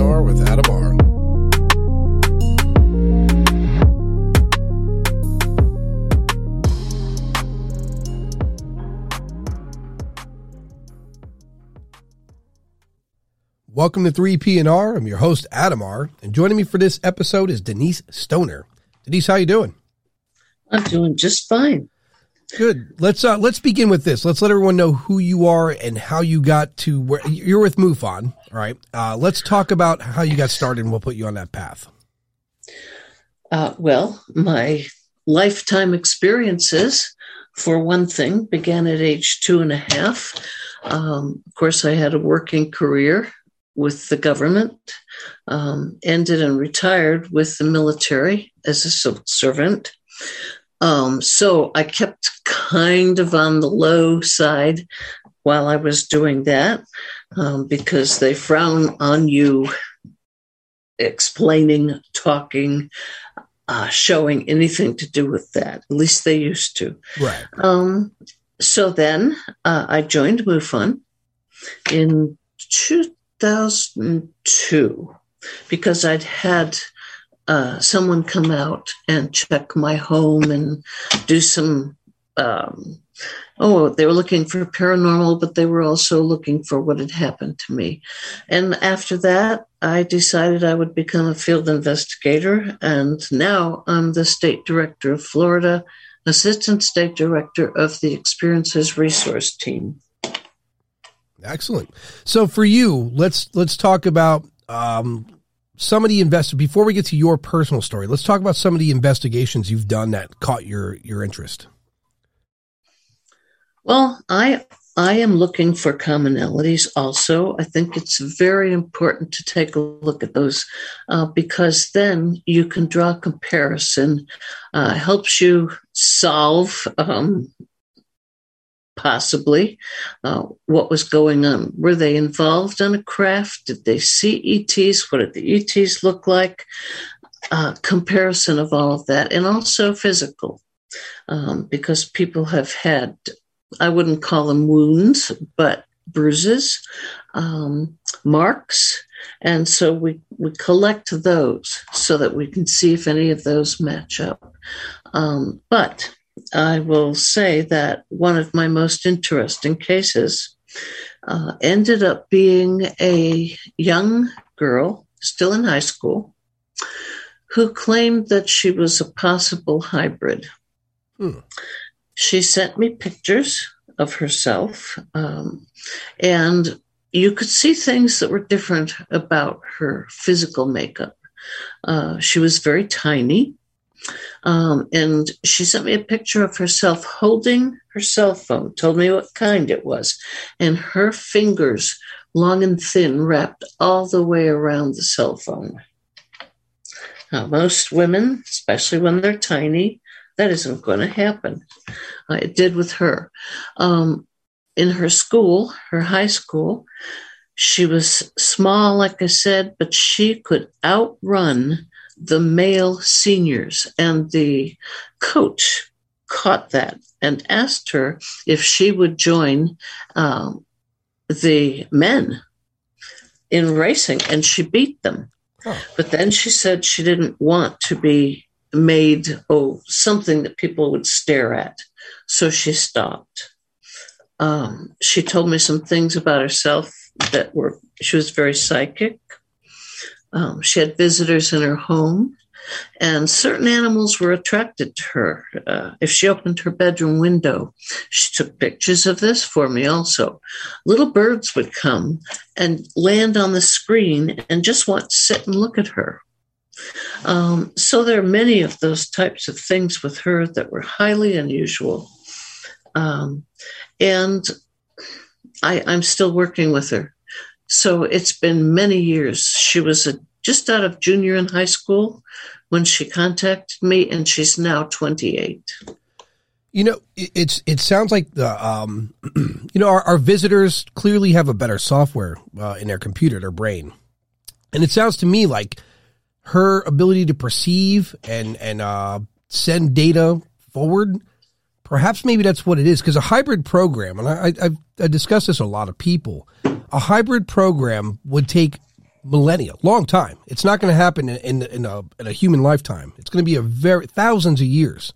3PNR with Adam. Welcome to 3PNR. I'm your host, Adam R. And joining me for this episode is Denise Stoner. Denise, how you doing? I'm doing just fine. Good. Let's uh, let's begin with this. Let's let everyone know who you are and how you got to where you're with MUFON. All right. Uh, let's talk about how you got started, and we'll put you on that path. Uh, well, my lifetime experiences, for one thing, began at age two and a half. Um, of course, I had a working career with the government, um, ended and retired with the military as a civil servant. Um, so I kept kind of on the low side while I was doing that um, because they frown on you explaining, talking, uh, showing anything to do with that. At least they used to. Right. Um, so then uh, I joined MUFON in 2002 because I'd had uh, someone come out and check my home and do some. Um, oh, they were looking for paranormal, but they were also looking for what had happened to me. And after that, I decided I would become a field investigator. And now I'm the state director of Florida, assistant state director of the Experiencer Resource Team. Excellent. So for you, let's let's talk about um, some of the invest before we get to your personal story. Let's talk about some of the investigations you've done that caught your your interest. Well, I I am looking for commonalities also. I think it's very important to take a look at those uh, because then you can draw comparison, uh, helps you solve um, possibly uh, what was going on. Were they involved in a craft? Did they see ETs? What did the ETs look like? Uh, comparison of all of that, and also physical, um, because people have had, I wouldn't call them wounds, but bruises, um, marks. And so we, we collect those so that we can see if any of those match up. Um, but I will say that one of my most interesting cases uh, ended up being a young girl, still in high school, who claimed that she was a possible hybrid. Hmm. She sent me pictures of herself, um, and you could see things that were different about her physical makeup. Uh, she was very tiny. Um, and she sent me a picture of herself holding her cell phone, told me what kind it was, and her fingers, long and thin, wrapped all the way around the cell phone. Now, most women, especially when they're tiny, that isn't going to happen. Uh, it did with her. Um, in her school, her high school, she was small, like I said, but she could outrun the male seniors, and the coach caught that and asked her if she would join um, the men in racing, and she beat them. Oh. But then she said she didn't want to be made oh something that people would stare at, so she stopped. Um, she told me some things about herself that were she was very psychic um, she had visitors in her home, and certain animals were attracted to her. Uh, if she opened her bedroom window, she took pictures of this for me also. Little birds would come and land on the screen and just want to sit and look at her. Um, so there are many of those types of things with her that were highly unusual. Um, and I, I'm still working with her. So it's been many years. She was a, just out of junior in high school when she contacted me, and she's now 28. You know, it's it sounds like the um, you know our, our visitors clearly have a better software uh, in their computer, their brain, and it sounds to me like her ability to perceive and and uh, send data forward. Perhaps maybe that's what it is because a hybrid program, and I, I've I discussed this with a lot of people a hybrid program would take millennia, long time. It's not going to happen in, in, in, a, in a human lifetime. It's going to be a very thousands of years.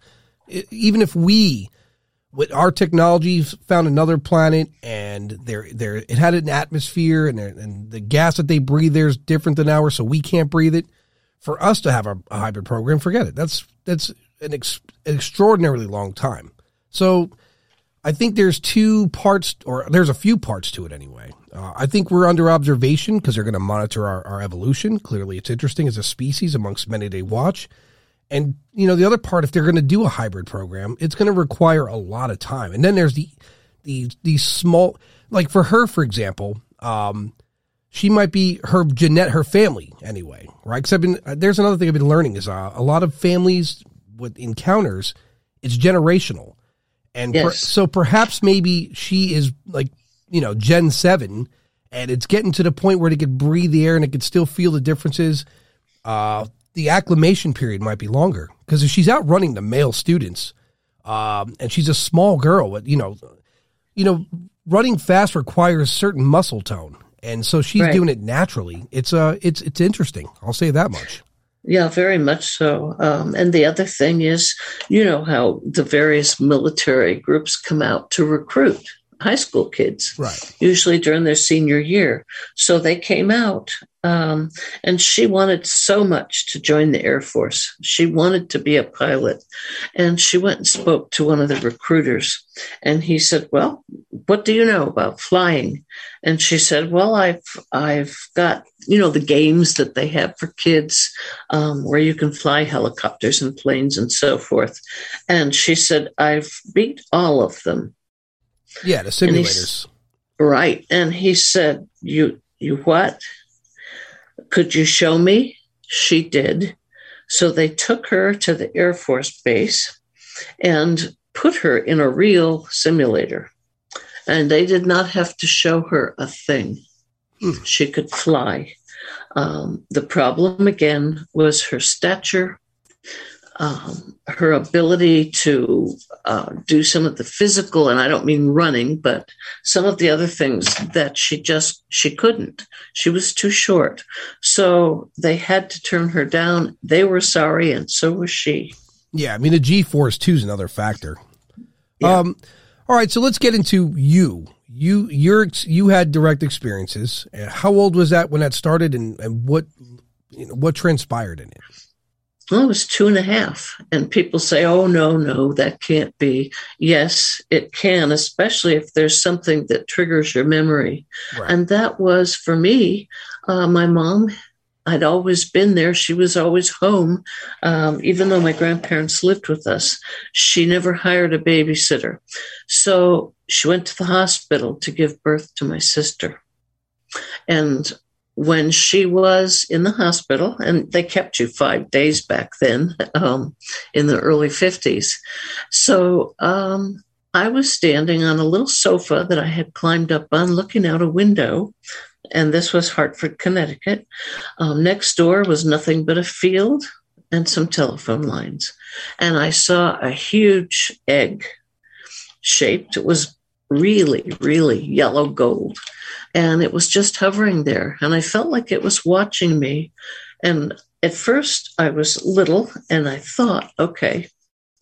It, even if we, with our technology, found another planet and there, there, it had an atmosphere and, and the gas that they breathe there is different than ours, so we can't breathe it. For us to have a, a hybrid program, forget it. That's that's an, ex, an extraordinarily long time. So I think there's two parts, or there's a few parts to it anyway. Uh, I think we're under observation because they're going to monitor our, our evolution. Clearly, it's interesting as a species amongst many they watch. And, you know, the other part, if they're going to do a hybrid program, it's going to require a lot of time. And then there's the, the, these small, like for her, for example, um, she might be her Jeanette, her family anyway, right? Because I've been, there's another thing I've been learning is uh, a lot of families with encounters, it's generational and Yes. per, so perhaps maybe she is like, you know, Gen 7 and it's getting to the point where they could breathe the air and it could still feel the differences. Uh, the acclimation period might be longer because if she's out running the male students, um, and she's a small girl, but you know, you know, running fast requires certain muscle tone. And so she's Right. doing it naturally. It's uh, it's it's interesting. I'll say that much. Yeah, very much so. Um, and the other thing is, you know how the various military groups come out to recruit high school kids, Right. usually during their senior year. So they came out, um, and she wanted so much to join the Air Force. She wanted to be a pilot. And she went and spoke to one of the recruiters. And he said, Well, what do you know about flying? And she said, Well, I've, I've got, you know, the games that they have for kids um, where you can fly helicopters and planes and so forth. And she said, I've beat all of them. Yeah, the And simulators. Right. And he said, You you what? Could you show me? She did. So they took her to the Air Force base and put her in a real simulator. And they did not have to show her a thing. Hmm. She could fly. Um, the problem again was her stature, um, her ability to uh, do some of the physical, and I don't mean running, but some of the other things that she just she couldn't. She was too short, so they had to turn her down. They were sorry, and so was she. Yeah, I mean the G force too is another factor. Yeah. Um, all right, so let's get into you. You your you had direct experiences. Uh, How old was that when that started, and, and what you know, what transpired in it? Well, it was two and a half. And people say, oh, no, no, that can't be. Yes, it can, especially if there's something that triggers your memory. Right. And that was for me, uh, my mom. I'd always been there. She was always home. Um, even though my grandparents lived with us, she never hired a babysitter. So she went to the hospital to give birth to my sister. And when she was in the hospital, and they kept you five days back then um, in the early 50s. So um, I was standing on a little sofa that I had climbed up on, looking out a window. And this was Hartford, Connecticut. Um, next door was nothing but a field and some telephone lines. And I saw a huge egg shaped. It was really, really yellow gold and it was just hovering there. And I felt like it was watching me. And at first, I was little and I thought, okay,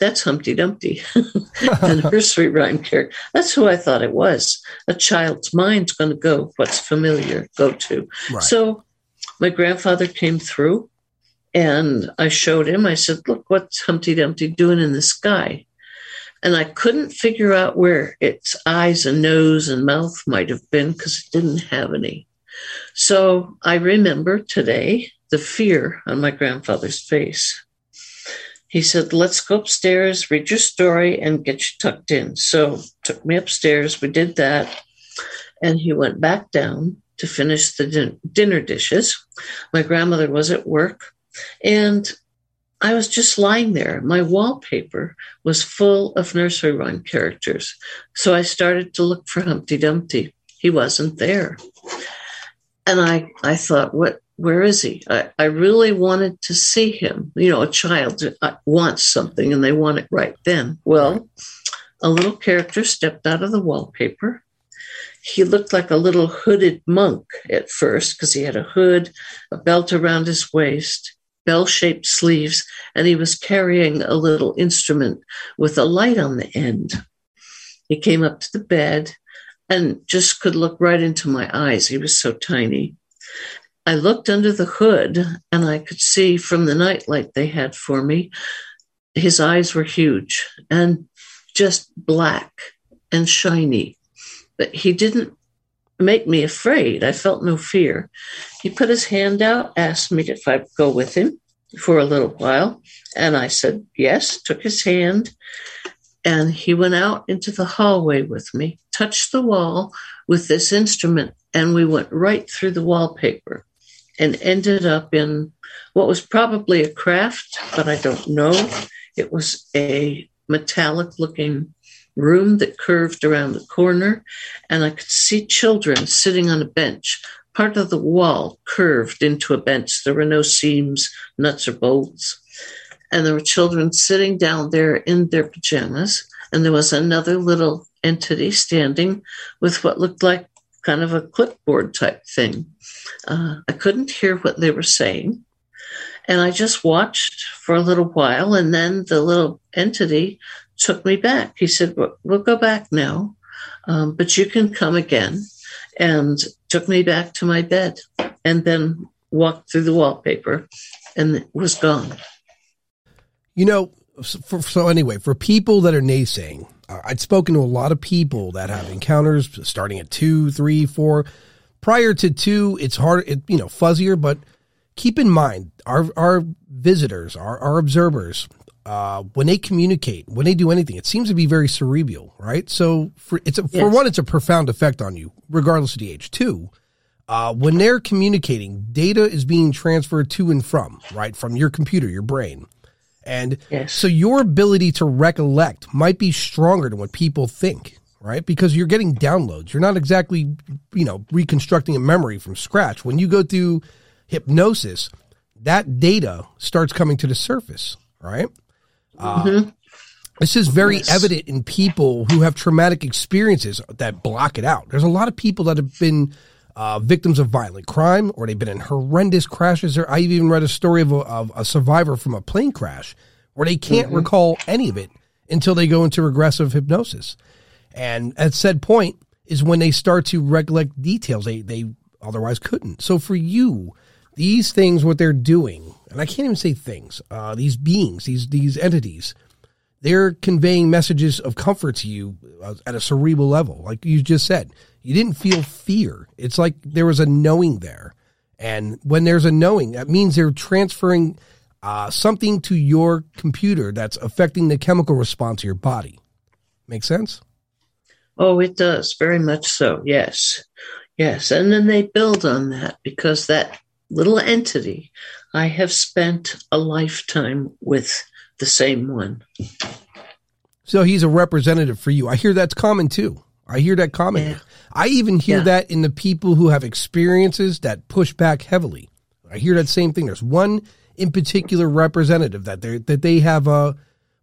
that's Humpty Dumpty, the nursery rhyme character. That's who I thought it was. A child's mind's going to go what's familiar, go to. Right. So my grandfather came through and I showed him, I said, Look, what's Humpty Dumpty doing in the sky? And I couldn't figure out where its eyes and nose and mouth might have been because it didn't have any. So I remember today the fear on my grandfather's face. He said, Let's go upstairs, read your story, and get you tucked in. So took me upstairs. We did that. And he went back down to finish the din- dinner dishes. My grandmother was at work. And I was just lying there. My wallpaper was full of nursery rhyme characters. So I started to look for Humpty Dumpty. He wasn't there. And I, I thought, what, where is he? I, I really wanted to see him. You know, a child uh, wants something and they want it right then. Well, a little character stepped out of the wallpaper He looked like a little hooded monk at first because he had a hood, a belt around his waist, bell shaped sleeves, and he was carrying a little instrument with a light on the end. He came up to the bed and just could look right into my eyes. He was so tiny. I looked under the hood and I could see from the nightlight they had for me, his eyes were huge and just black and shiny. But he didn't make me afraid. I felt no fear. He put his hand out, asked me if I'd go with him for a little while. And I said yes, took his hand, and he went out into the hallway with me, touched the wall with this instrument, and we went right through the wallpaper and ended up in what was probably a craft, but I don't know. It was a metallic looking room that curved around the corner, and I could see children sitting on a bench. Part of the wall curved into a bench. There were no seams, nuts, or bolts. And there were children sitting down there in their pajamas. And there was another little entity standing with what looked like kind of a clipboard type thing. Uh, I couldn't hear what they were saying. And I just watched for a little while. And then the little entity took me back. He said, We'll go back now, um, but you can come again. And took me back to my bed and then walked through the wallpaper and was gone. You know, for, so anyway, for people that are naysaying, I'd spoken to a lot of people that have encounters starting at two, three, four. Prior to two, it's hard, it, you know, fuzzier, but keep in mind our, our visitors, our, our observers, uh, when they communicate, when they do anything, it seems to be very cerebral, right? So for it's a, yes. for one, it's a profound effect on you, regardless of the age. Two, uh, when they're communicating, data is being transferred to and from, right, from your computer, your brain, and yes. so your ability to recollect might be stronger than what people think, right? Because you're getting downloads. You're not exactly, you know, reconstructing a memory from scratch. When you go through hypnosis, that data starts coming to the surface, right? Uh, mm-hmm. This is very yes. evident in people who have traumatic experiences that block it out. There's a lot of people that have been uh, victims of violent crime or they've been in horrendous crashes. Or I even read a story of a, of a survivor from a plane crash where they can't mm-hmm. recall any of it until they go into regressive hypnosis. And at said point is when they start to recollect details they, they otherwise couldn't. So for you, these things, what they're doing, and I can't even say things, uh, these beings, these, these entities, they're conveying messages of comfort to you uh, at a cerebral level. Like you just said, you didn't feel fear. It's like there was a knowing there. And when there's a knowing, that means they're transferring uh, something to your computer that's affecting the chemical response to your body. Make sense? Oh, it does. Very much so. Yes. Yes. And then they build on that because that little entity, I have spent a lifetime with the same one. So he's a representative for you. I hear that's common too. I hear that common. Yeah. I even hear yeah. that in the people who have experiences that push back heavily. I hear that same thing. There's one in particular representative that they that they have a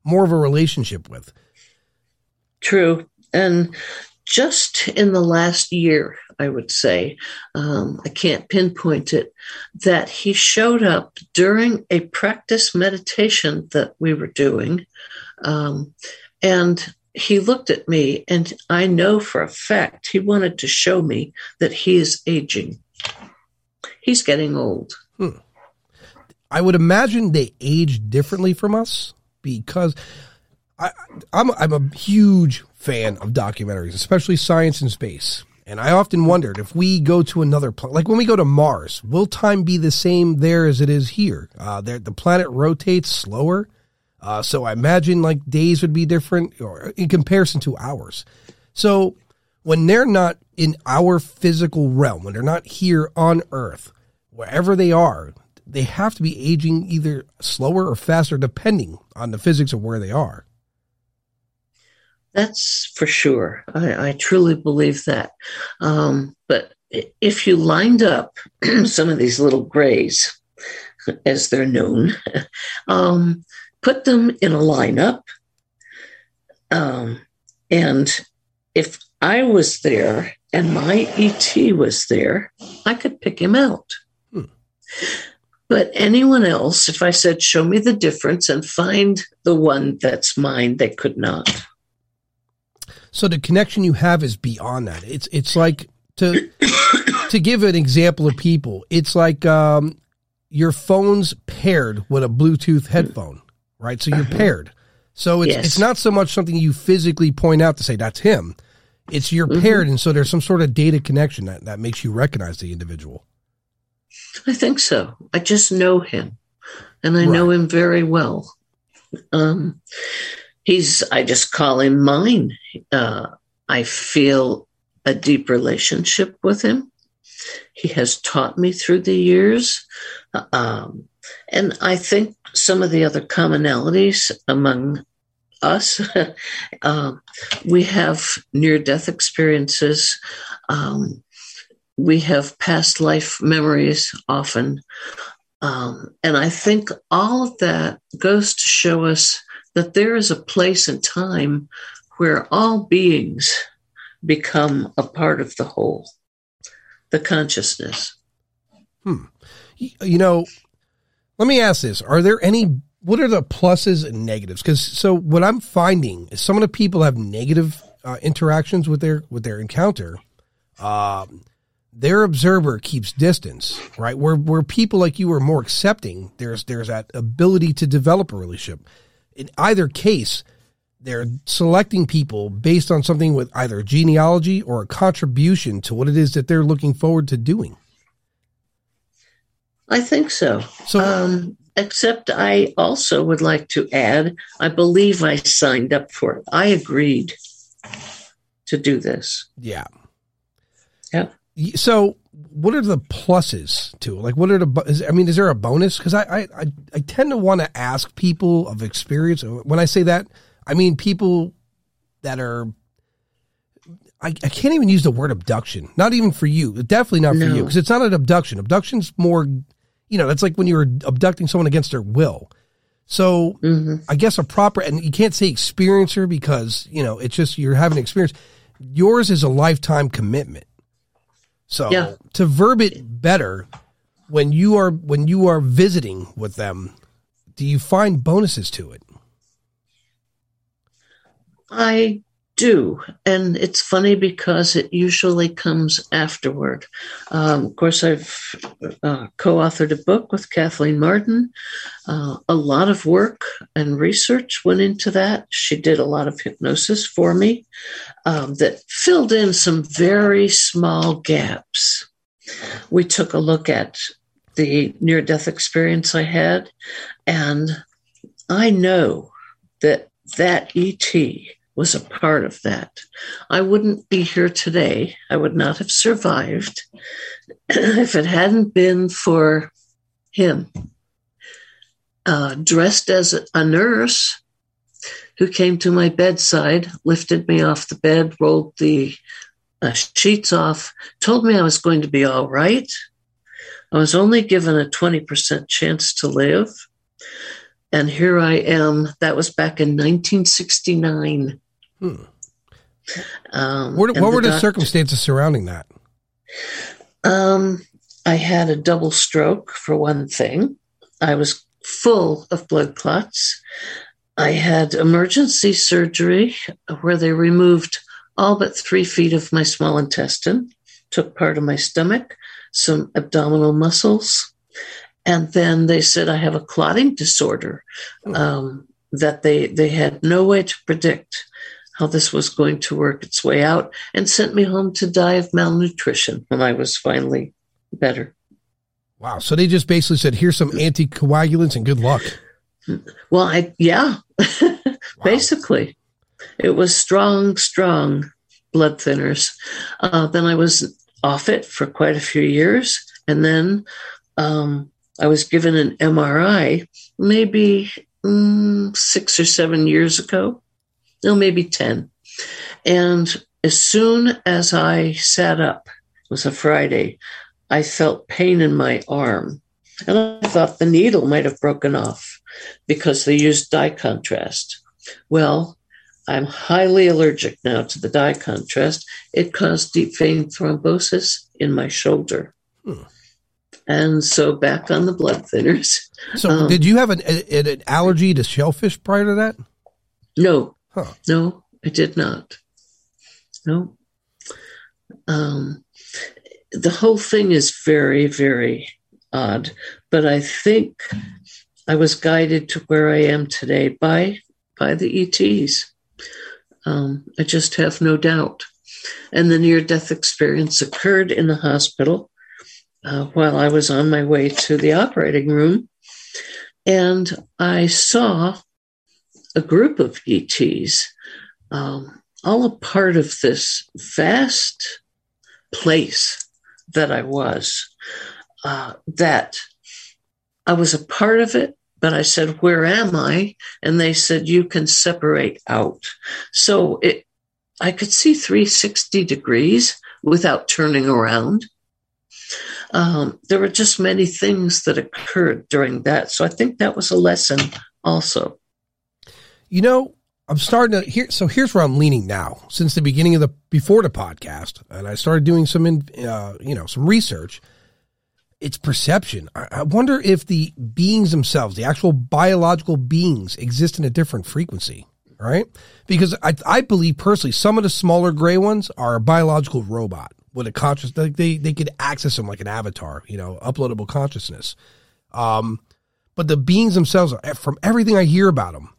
more of a relationship with. True, and just in the last year, I would say, um, I can't pinpoint it, that he showed up during a practice meditation that we were doing. Um, and he looked at me, and I know for a fact he wanted to show me that he is aging. He's getting old. Hmm. I would imagine they age differently from us because I, I'm, I'm a huge fan of documentaries, especially science and space. And I often wondered if we go to another planet, like when we go to Mars, will time be the same there as it is here? Uh, the planet rotates slower. Uh, so I imagine like days would be different or in comparison to ours. So when they're not in our physical realm, when they're not here on Earth, wherever they are, they have to be aging either slower or faster depending on the physics of where they are. That's for sure. I, I truly believe that. Um, but if you lined up some of these little grays, as they're known, um, put them in a lineup, um, and if I was there and my ET was there, I could pick him out. Hmm. But anyone else, if I said, show me the difference and find the one that's mine, they could not. So the connection you have is beyond that. It's it's like to to give an example of people, it's like um, your phone's paired with a Bluetooth headphone, right? So you're uh-huh. paired. So it's yes. it's not so much something you physically point out to say that's him. It's you're mm-hmm. paired, and so there's some sort of data connection that, that makes you recognize the individual. I think so. I just know him, and I right. know him very well. Um, he's. I just call him mine. Uh, I feel a deep relationship with him. He has taught me through the years. Um, and I think some of the other commonalities among us, um, we have near death experiences. Um, we have past life memories often. Um, and I think all of that goes to show us that there is a place and time where all beings become a part of the whole, the consciousness. Hmm. You know, let me ask this: Are there any? What are the pluses and negatives? Because so what I'm finding is some of the people have negative uh, interactions with their with their encounter. Um, their observer keeps distance, right? Where where people like you are more accepting, there's there's that ability to develop a relationship. In either case, they're selecting people based on something with either genealogy or a contribution to what it is that they're looking forward to doing. I think so. So, um, except I also would like to add, I believe I signed up for it. I agreed to do this. Yeah. Yeah. So, what are the pluses to it? Like, what are the? Is, I mean, is there a bonus? Because I, I, I tend to want to ask people of experience. When I say that, I mean, people that are I, I, can't even use the word abduction. Not even for you. Definitely not for no. you because it's not an abduction. Abduction's more, you know, that's like when you're abducting someone against their will. So mm-hmm. I guess a proper and you can't say experiencer because you know it's just you're having experience. Yours is a lifetime commitment. So yeah. to verb it better, when you are when you are visiting with them, do you find bonuses to it? I do. And it's funny because it usually comes afterward. Um, of course, I've uh, co authored a book with Kathleen Marden. Uh, a lot of work and research went into that. She did a lot of hypnosis for me um, that filled in some very small gaps. We took a look at the near death experience I had, and I know that that ET was a part of that. I wouldn't be here today. I would not have survived if it hadn't been for him. Uh, dressed as a nurse who came to my bedside, lifted me off the bed, rolled the uh, sheets off, told me I was going to be all right. I was only given a 20% chance to live. And here I am. That was back in 1969. Hmm. Um, what, what were the, the circumstances surrounding that? Um, I had a double stroke for one thing. I was full of blood clots. I had emergency surgery where they removed all but three feet of my small intestine, took part of my stomach, some abdominal muscles, and then they said I have a clotting disorder hmm. um, that they they had no way to predict how this was going to work its way out and sent me home to die of malnutrition when I was finally better. Wow. So they just basically said, here's some anticoagulants and good luck. Well, I, yeah, wow. basically. It was strong, strong blood thinners. Uh, then I was off it for quite a few years. And then um, I was given an MRI maybe mm, six or seven years ago no, maybe 10. And as soon as I sat up, it was a Friday, I felt pain in my arm. And I thought the needle might have broken off because they used dye contrast. Well, I'm highly allergic now to the dye contrast. It caused deep vein thrombosis in my shoulder. Hmm. And so back on the blood thinners. So, um, did you have an, an, allergy to shellfish prior to that? No, huh. no, I did not. No. Um, the whole thing is very, very odd, but I think I was guided to where I am today by by the ETs. Um, I just have no doubt. And the near death experience occurred in the hospital uh, while I was on my way to the operating room. And I saw a group of ETs, um, all a part of this vast place that I was, uh, that I was a part of it, but I said, Where am I? And they said, You can separate out. So it, I could see 360 degrees without turning around. Um, there were just many things that occurred during that. So I think that was a lesson also. You know, I'm starting to here. So here's where I'm leaning now. Since the beginning of the before the podcast, and I started doing some, in, uh, you know, some research it's perception. I wonder if the beings themselves, the actual biological beings, exist in a different frequency, right? Because I, I believe personally, some of the smaller gray ones are a biological robot with a conscious. Like they they could access them like an avatar, you know, uploadable consciousness. Um, but the beings themselves, are, from everything I hear about them,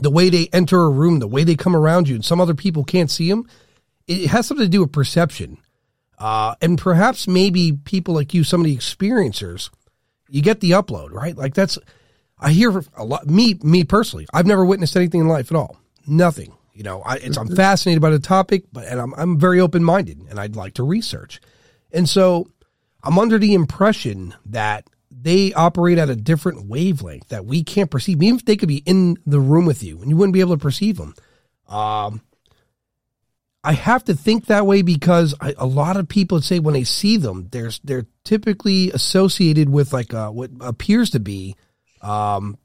the way they enter a room, the way they come around you, and some other people can't see them, it has something to do with perception. Uh, and perhaps maybe people like you, some of the experiencers, you get the upload, right? Like that's, I hear a lot, me, me personally, I've never witnessed anything in life at all. Nothing. You know, I, it's, I'm mm-hmm. fascinated by the topic, but, and I'm, I'm very open minded and I'd like to research. And so I'm under the impression that they operate at a different wavelength that we can't perceive. Even if they could be in the room with you and you wouldn't be able to perceive them. Um, I have to think that way because I, a lot of people say when they see them, there's they're typically associated with like a, what appears to be, um,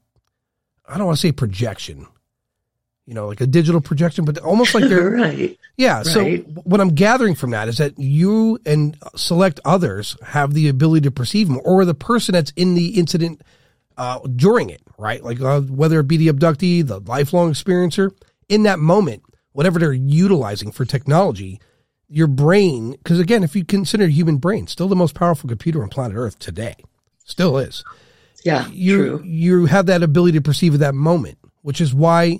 I don't want to say projection, you know, like a digital projection, but almost like they're right. Yeah. Right. So what I'm gathering from that is that you and select others have the ability to perceive them, or the person that's in the incident uh, during it, right? Like uh, whether it be the abductee, the lifelong experiencer, in that moment whatever they're utilizing for technology, your brain, because again, if you consider human brain, still the most powerful computer on planet Earth today, still is. Yeah, you true. you have that ability to perceive at that moment, which is why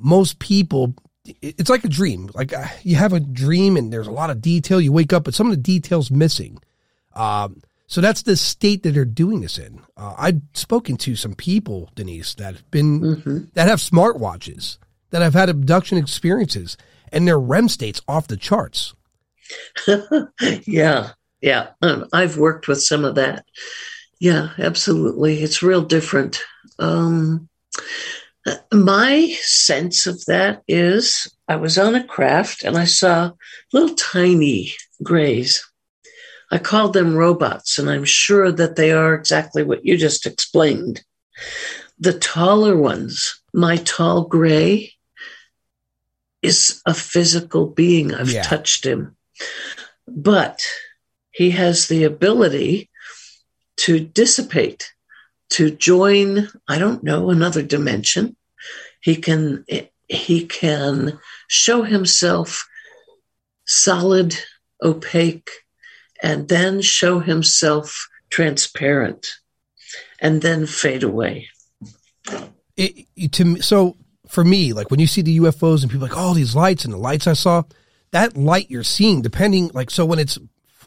most people. It's like a dream. Like uh, you have a dream and there's a lot of detail. You wake up, but some of the details missing. Um, so that's the state that they're doing this in. Uh, I've spoken to some people, Denise, that have been mm-hmm. that have smartwatches that have had abduction experiences and their REM states off the charts. yeah, yeah. Um, I've worked with some of that. Yeah, absolutely. It's real different. Um, my sense of that is I was on a craft and I saw little tiny grays. I called them robots, and I'm sure that they are exactly what you just explained. The taller ones, my tall gray, is a physical being. I've yeah. touched him. But he has the ability to dissipate, to join, I don't know, another dimension. He can he can show himself solid, opaque, and then show himself transparent and then fade away. It, to me, so for me, like when you see the UFOs and people like, oh, these lights and the lights I saw, that light you're seeing, depending, like, so when it's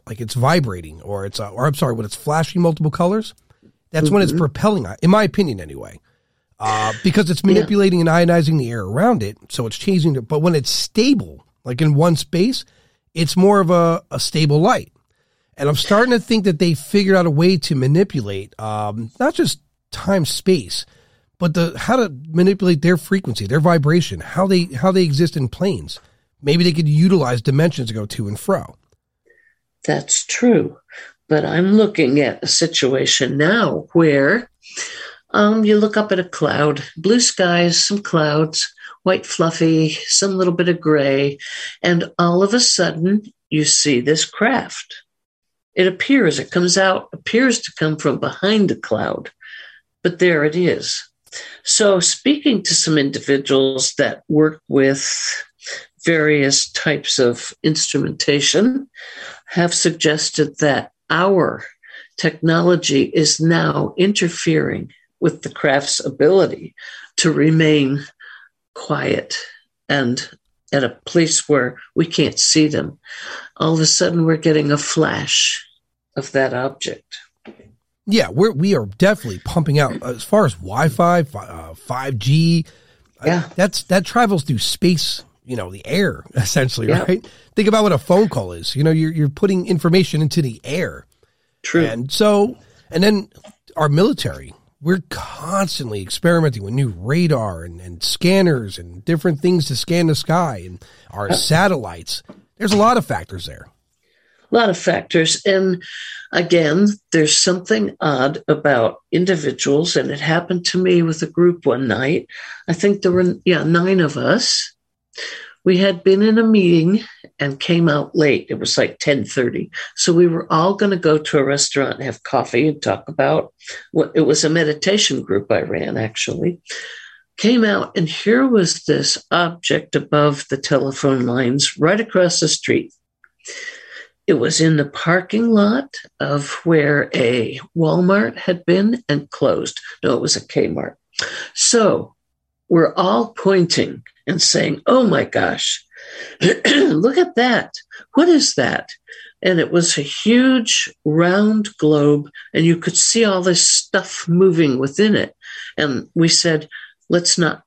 like it's vibrating or it's, uh, or I'm sorry, when it's flashing multiple colors, that's mm-hmm. when it's mm-hmm. propelling, in my opinion, anyway. Uh, because it's manipulating yeah. and ionizing the air around it, so it's changing it. But when it's stable, like in one space, it's more of a, a stable light. And I'm starting to think that they figured out a way to manipulate um, not just time space, but the how to manipulate their frequency, their vibration, how they how they exist in planes. Maybe they could utilize dimensions to go to and fro. That's true. But I'm looking at a situation now where Um, you look up at a cloud, blue skies, some clouds, white fluffy, some little bit of gray, and all of a sudden you see this craft. It appears, it comes out, appears to come from behind the cloud, but there it is. So, speaking to some individuals that work with various types of instrumentation, have suggested that our technology is now interfering with the craft's ability to remain quiet and at a place where we can't see them. All of a sudden, we're getting a flash of that object. Yeah, we're we are definitely pumping out as far as Wi-Fi, uh, five G. Uh, yeah, that's that travels through space. You know, the air essentially, yeah. right? Think about what a phone call is. You know, you're you're putting information into the air. True. And so, and then our military, we're constantly experimenting with new radar and, and scanners and different things to scan the sky and our uh. satellites. There's a lot of factors there. A lot of factors. And again, there's something odd about individuals, and it happened to me with a group one night. I think there were, yeah, nine of us we had been in a meeting and came out late. It was like 10.30 so we were all going to go to a restaurant and have coffee and talk about what it was a meditation group i ran actually. Came out and here was this object above the telephone lines right across the street. It was in the parking lot of where a walmart had been and closed. No it was a kmart. So we're all pointing and saying, Oh my gosh, look at that. What is that? And it was a huge round globe, and you could see all this stuff moving within it. And we said, Let's not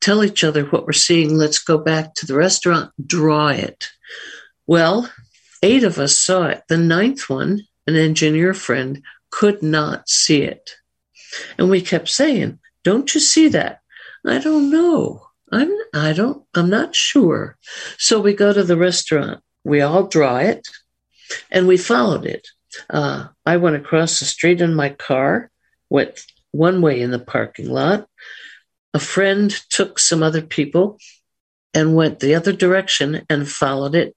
tell each other what we're seeing. Let's go back to the restaurant, draw it. Well, eight of us saw it. The ninth one, an engineer friend, could not see it. And we kept saying, Don't you see that? I don't know. I'm I don't I'm not sure. So we go to the restaurant. We all draw it, and we followed it. Uh, I went across the street in my car, went one way in the parking lot. A friend took some other people and went the other direction and followed it.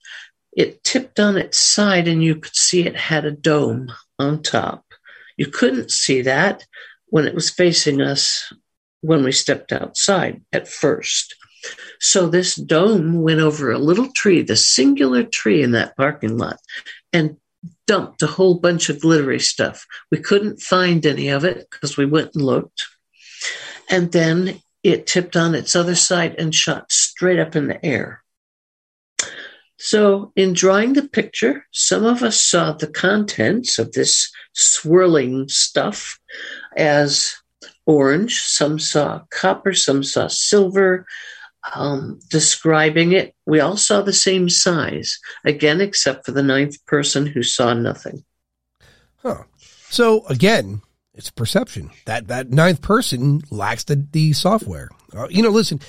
It tipped on its side, and you could see it had a dome on top. You couldn't see that when it was facing us when we stepped outside at first. So this dome went over a little tree, the singular tree in that parking lot, and dumped a whole bunch of glittery stuff. We couldn't find any of it because we went and looked. And then it tipped on its other side and shot straight up in the air. So, in drawing the picture, some of us saw the contents of this swirling stuff as orange, some saw copper, some saw silver. Um, describing it, we all saw the same size, again, except for the ninth person who saw nothing. Huh. So again, it's perception. That that ninth person lacks the, the software. Uh, you know, listen,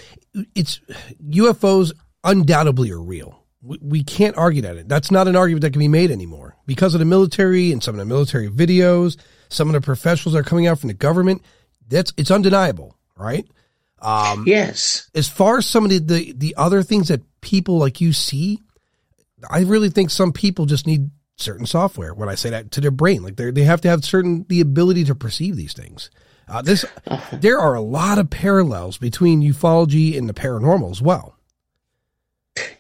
it's UFOs undoubtedly are real. We, we can't argue that. That's not an argument that can be made anymore because of the military and some of the military videos. Some of the professionals that are coming out from the government that's it's undeniable, right? Um, yes. As far as some of the, the the other things that people like you see, I really think some people just need certain software. When I say that to their brain, like they they have to have certain the ability to perceive these things. Uh, this uh-huh. there are a lot of parallels between ufology and the paranormal as well.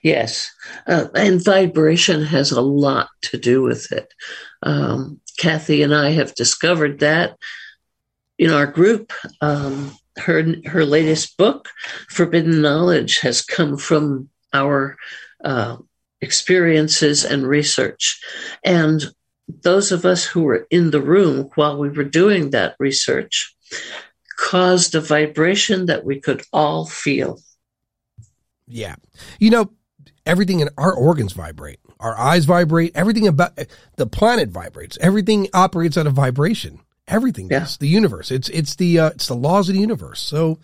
Yes, uh, and vibration has a lot to do with it. Um, Kathy and I have discovered that in our group, um, her her latest book, Forbidden Knowledge, has come from our uh, experiences and research, and those of us who were in the room while we were doing that research caused a vibration that we could all feel. Yeah, you know, everything in our organs vibrate. Our eyes vibrate. Everything about the planet vibrates. Everything operates at a vibration. Everything yeah. does. The universe. It's it's the uh, it's the laws of the universe. So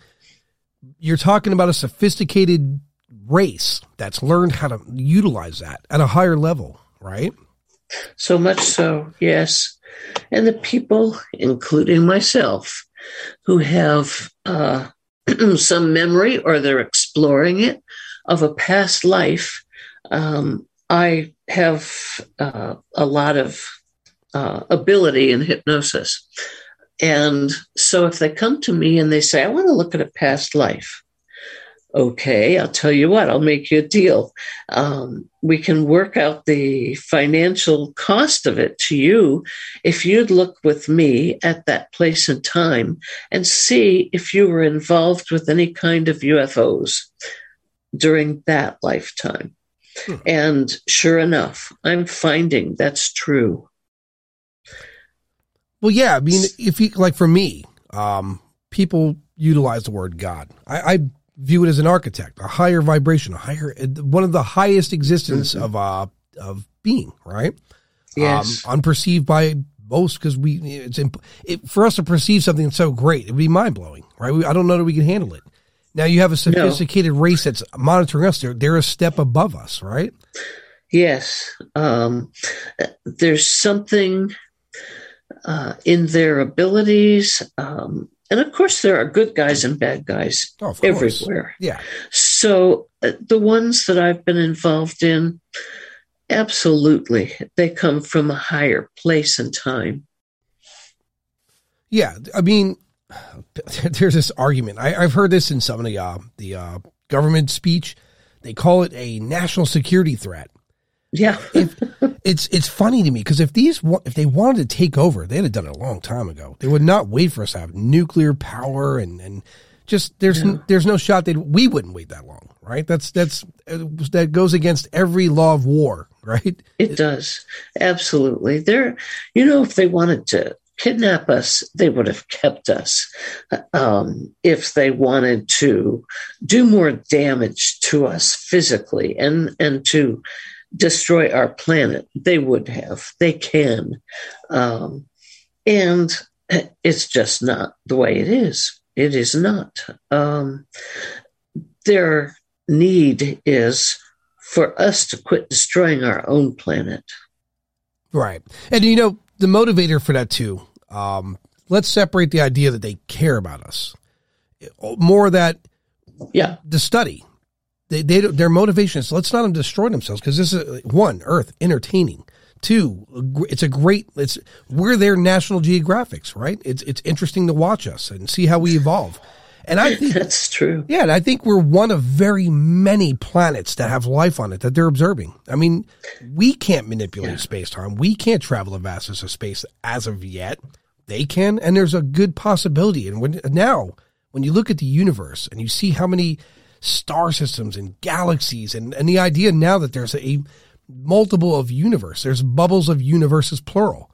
you're talking about a sophisticated race that's learned how to utilize that at a higher level, right? So much so, yes. and the people, including myself, who have uh, some memory or they're exploring it of a past life, um, I have uh, a lot of uh, ability in hypnosis. And so if they come to me and they say, I want to look at a past life, okay, I'll tell you what, I'll make you a deal. Um, we can work out the financial cost of it to you if you'd look with me at that place and time and see if you were involved with any kind of UFOs during that lifetime. Hmm. And sure enough, I'm finding that's true. Well, yeah. I mean, if you like for me, um, people utilize the word God. I, I view it as an architect, a higher vibration, a higher, one of the highest existence mm-hmm. of uh of being, right? Yes, um, unperceived by most because we it's imp- it, for us to perceive something so great, it'd be mind blowing, right? We, I don't know that we can handle it. Now you have a sophisticated no. race that's monitoring us. They're they're a step above us, right? Yes, um, there's something uh, in their abilities. Um, and of course, there are good guys and bad guys oh, everywhere. Yeah. So uh, the ones that I've been involved in, absolutely, they come from a higher place and time. Yeah. I mean, there's this argument. I, have heard this in some of the, uh, the uh, government speech. They call it a national security threat. Yeah. if, it's it's funny to me because if these if they wanted to take over, they'd have done it a long time ago. They would not wait for us to have nuclear power and and just there's yeah. there's no shot that we wouldn't wait that long, right? That's that's that goes against every law of war, right? It does absolutely. There, you know, if they wanted to kidnap us, they would have kept us. Um, if they wanted to do more damage to us physically and and to destroy our planet. They would have. They can. Um, and it's just not the way it is. It is not. Um, their need is for us to quit destroying our own planet. Right. And you know, the motivator for that too, um, let's separate the idea that they care about us. More that yeah, the study they, they their motivation is let's not destroy themselves because this is one Earth entertaining. Two, it's a great. It's we're their National Geographics, right? It's it's interesting to watch us and see how we evolve. And I think that's true. Yeah, and I think we're one of very many planets that have life on it that they're observing. I mean, we can't manipulate yeah. space time. We can't travel the vastness of space as of yet. They can, and there's a good possibility. And when now, when you look at the universe and you see how many star systems and galaxies and, and the idea now that there's a multiple of universe, there's bubbles of universes plural.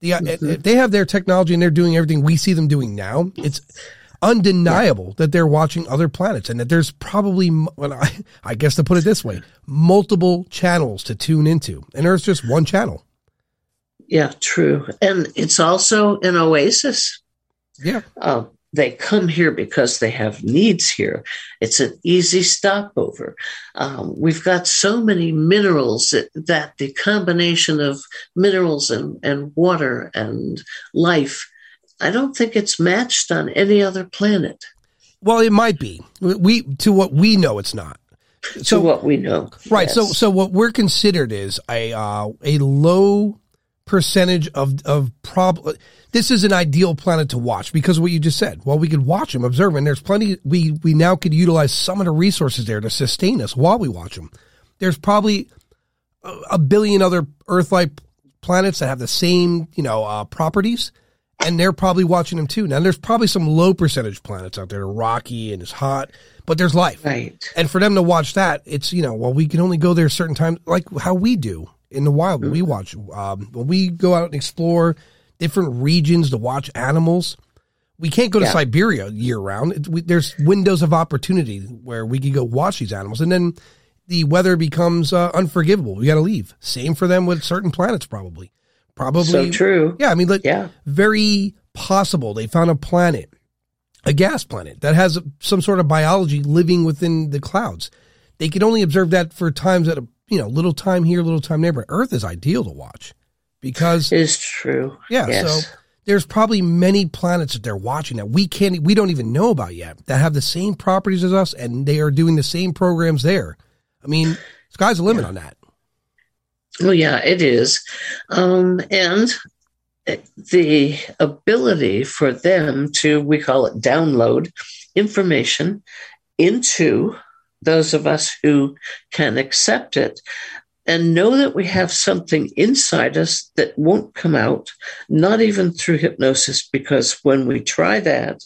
The, uh, mm-hmm. If they have their technology and they're doing everything we see them doing now, it's undeniable yeah. that they're watching other planets and that there's probably, well, I, I guess to put it this way, multiple channels to tune into. And Earth's just one channel. Yeah, true. And it's also an oasis. Yeah. Um, they come here because they have needs here. It's an easy stopover. Um, we've got so many minerals that, that, the combination of minerals and, and water and life, I don't think it's matched on any other planet. Well, it might be. We to what we know, it's not. So what we know, right? Yes. So so what we're considered is a uh, a low percentage of of problem this is an ideal planet to watch because what you just said. Well, we could watch them, observe, and there's plenty. We we now could utilize some of the resources there to sustain us while we watch them. There's probably a billion other Earth-like planets that have the same, you know, uh, properties, and they're probably watching them too. Now, there's probably some low percentage planets out there, that are rocky and it's hot, but there's life. Right. And for them to watch that, it's you know, well, we can only go there certain times, like how we do in the wild. We mm-hmm. watch, um, when we go out and explore different regions to watch animals. We can't go to yeah. Siberia year round. We, there's windows of opportunity where we could go watch these animals, and then the weather becomes uh, unforgivable. We got to leave. Same for them with certain planets, probably. Probably so true. Yeah, I mean, like, yeah, very possible they found a planet, a gas planet that has some sort of biology living within the clouds. They could only observe that for times at a you know little time here, little time there. But Earth is ideal to watch because it's true. yeah, Yes. so there's probably many planets that they're watching that we can't we don't even know about yet that have the same properties as us and they are doing the same programs there. I mean, sky's the limit on that. Well, yeah, it is. Um, and the ability for them to, we call it download information into those of us who can accept it and know that we have something inside us that won't come out, not even through hypnosis, because when we try that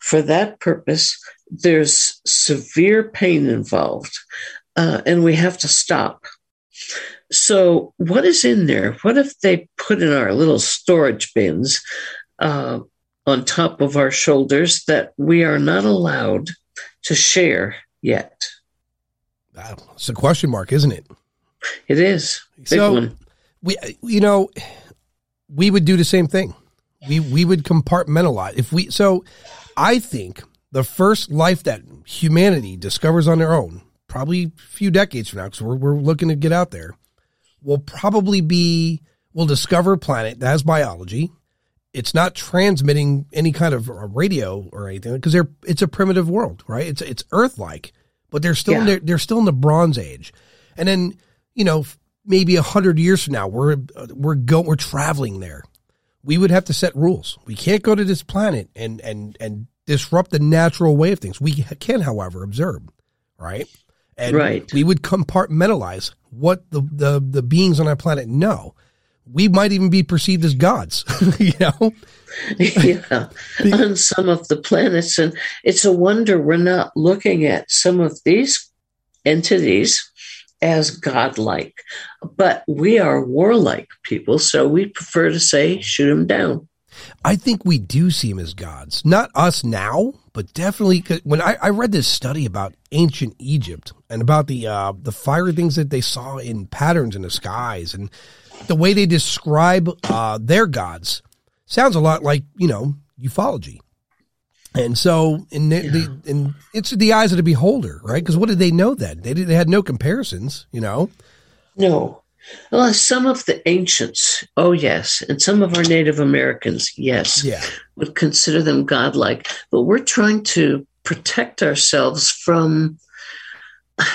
for that purpose, there's severe pain involved uh, and we have to stop. So, what is in there? What if they put in our little storage bins uh, on top of our shoulders that we are not allowed to share yet? Wow, It's a question mark, isn't it? It is. Big So- one. we you know we would do the same thing. We we would compartmentalize. If we so i think the first life that humanity discovers on their own probably a few decades from now because we're, we're looking to get out there will probably be will discover a planet that has biology. It's not transmitting any kind of radio or anything because they're it's a primitive world right? It's it's earth like but they're still in Yeah. their, they're still in the bronze age. And then you know maybe a hundred years from now, we're we're go we're traveling there. We would have to set rules. We can't go to this planet and and and disrupt the natural way of things. We can, however, observe, right? And Right. we would compartmentalize what the the the beings on our planet know. We might even be perceived as gods, you know. yeah, on some of the planets. And it's a wonder we're not looking at some of these entities as godlike. But we are warlike people, so we prefer to say, shoot them down. I think we do see him as gods. Not us now, but definitely when I, I read this study about ancient Egypt and about the uh, the fiery things that they saw in patterns in the skies and the way they describe uh, their gods sounds a lot like you know ufology. And so, in the, the in it's the eyes of the beholder, right? Because what did they know then? They did, they had no comparisons, you know. No. Well, some of the ancients, oh yes, and some of our Native Americans, yes, Yeah, would consider them godlike. But we're trying to protect ourselves from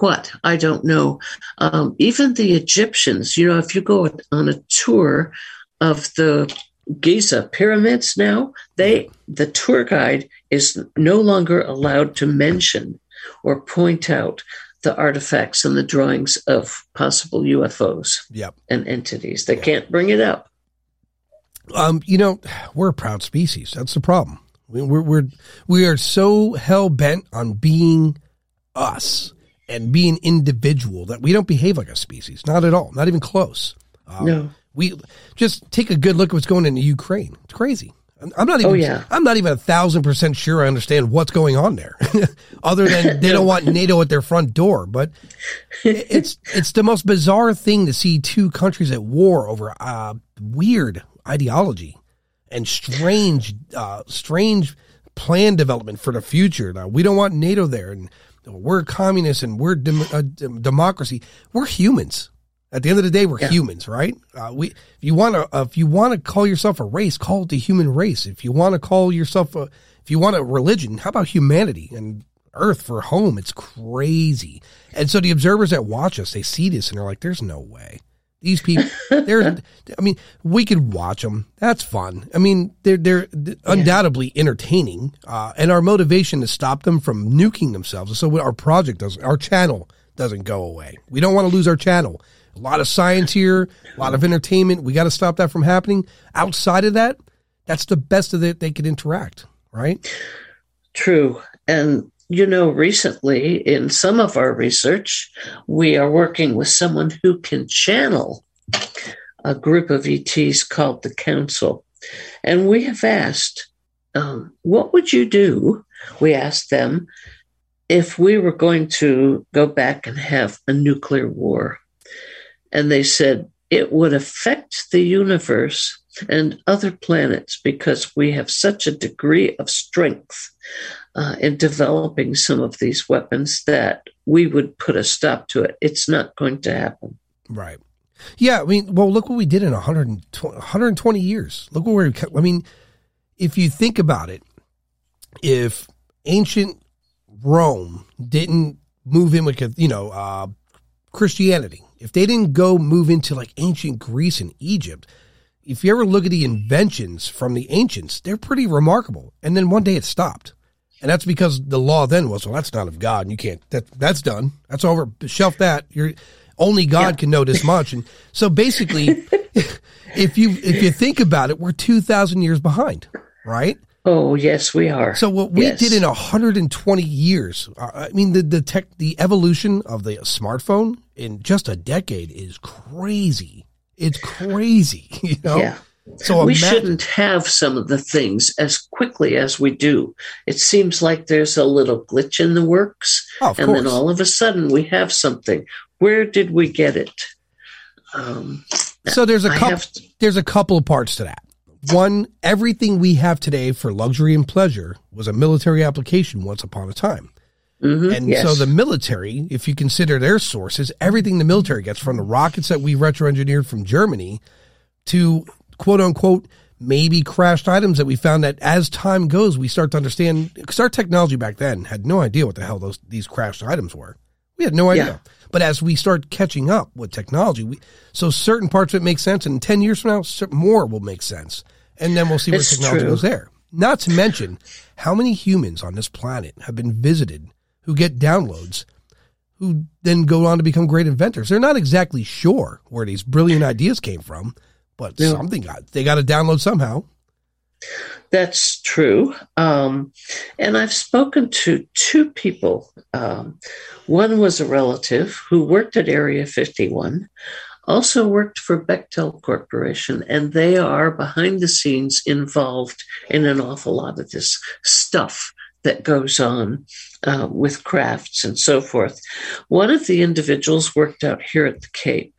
what? I don't know. Um, even the Egyptians, you know, if you go on a tour of the Giza pyramids now, they the tour guide is no longer allowed to mention or point out the artifacts and the drawings of possible UFOs yep. and entities. They can't bring it up. Um, you know, we're a proud species. That's the problem. We- We're we're we are so hell bent on being us and being individual that we don't behave like a species. Not at all. Not even close. Um, No. We just take a good look at what's going on in Ukraine. It's crazy. I'm- I'm not even. Oh, yeah. I'm not even a thousand percent sure I understand what's going on there, other than they don't want NATO at their front door. But it's it's the most bizarre thing to see two countries at war over uh, weird ideology and strange, uh, strange plan development for the future. Now, we don't want NATO there, and we're communists and we're dem- uh, democracy. We're humans. At the end of the day, we're Yeah. humans, right? Uh, we, if you want to, uh, if you want to call yourself a race, call it the human race. If you want to call yourself a, if you want a religion, how about humanity and Earth for home? It's crazy. And so the observers that watch us, they see this and they're like, "There's no way." These people, they're, I mean, we could watch them. That's fun. I mean, they're, they're undoubtedly entertaining. Uh, and our motivation to stop them from nuking themselves. So our project doesn't, our channel doesn't go away. We don't want to lose our channel. A lot of science here, a lot of entertainment. We got to stop that from happening. Outside of that, that's the best of it they could interact, right? True. And, you know, recently in some of our research, we are working with someone who can channel a group of ETs called the Council. And we have asked, um, what would you do? We asked them if we were going to go back and have a nuclear war. And they said it would affect the universe and other planets because we have such a degree of strength uh, in developing some of these weapons that we would put a stop to it. It's not going to happen. Right. Yeah, I mean, well, look what we did in 120, 120 years. Look where we. I mean, if you think about it, if ancient Rome didn't move in with, you know, uh, Christianity, if they didn't go move into like ancient Greece and Egypt, if you ever look at the inventions from the ancients, they're pretty remarkable. And then one day it stopped. And that's because the law then was, well, that's not of God. And you can't, that, that's done. That's over. Shelf that. You're, only God yeah. can know this much. And so basically, if you, if you think about it, we're 2000 years behind, right? Oh, yes, we are. So what we yes. did in 120 years, uh, I mean, the, the tech, the evolution of the smartphone in just a decade is crazy. It's crazy, you know? Yeah. So we imagine- shouldn't have some of the things as quickly as we do. It seems like there's a little glitch in the works, oh, and course. then all of a sudden we have something. Where did we get it? Um, so there's a couple. To- there's a couple of parts to that. One, everything we have today for luxury and pleasure was a military application once upon a time. Mm-hmm, and yes. so the military, if you consider their sources, everything the military gets from the rockets that we retro engineered from Germany to quote unquote maybe crashed items that we found that as time goes, we start to understand because our technology back then had no idea what the hell those these crashed items were. We had no idea. Yeah. But as we start catching up with technology, we, so certain parts of it make sense, and ten years from now, more will make sense, and then we'll see where it's technology true. goes there. Not to mention how many humans on this planet have been visited who get downloads, who then go on to become great inventors. They're not exactly sure where these brilliant ideas came from, but yeah. something got they got to download somehow. That's true. Um, and I've spoken to two people. Um, one was a relative who worked at Area 51, also worked for Bechtel Corporation, and they are behind the scenes involved in an awful lot of this stuff that goes on uh, with crafts and so forth. One of the individuals worked out here at the Cape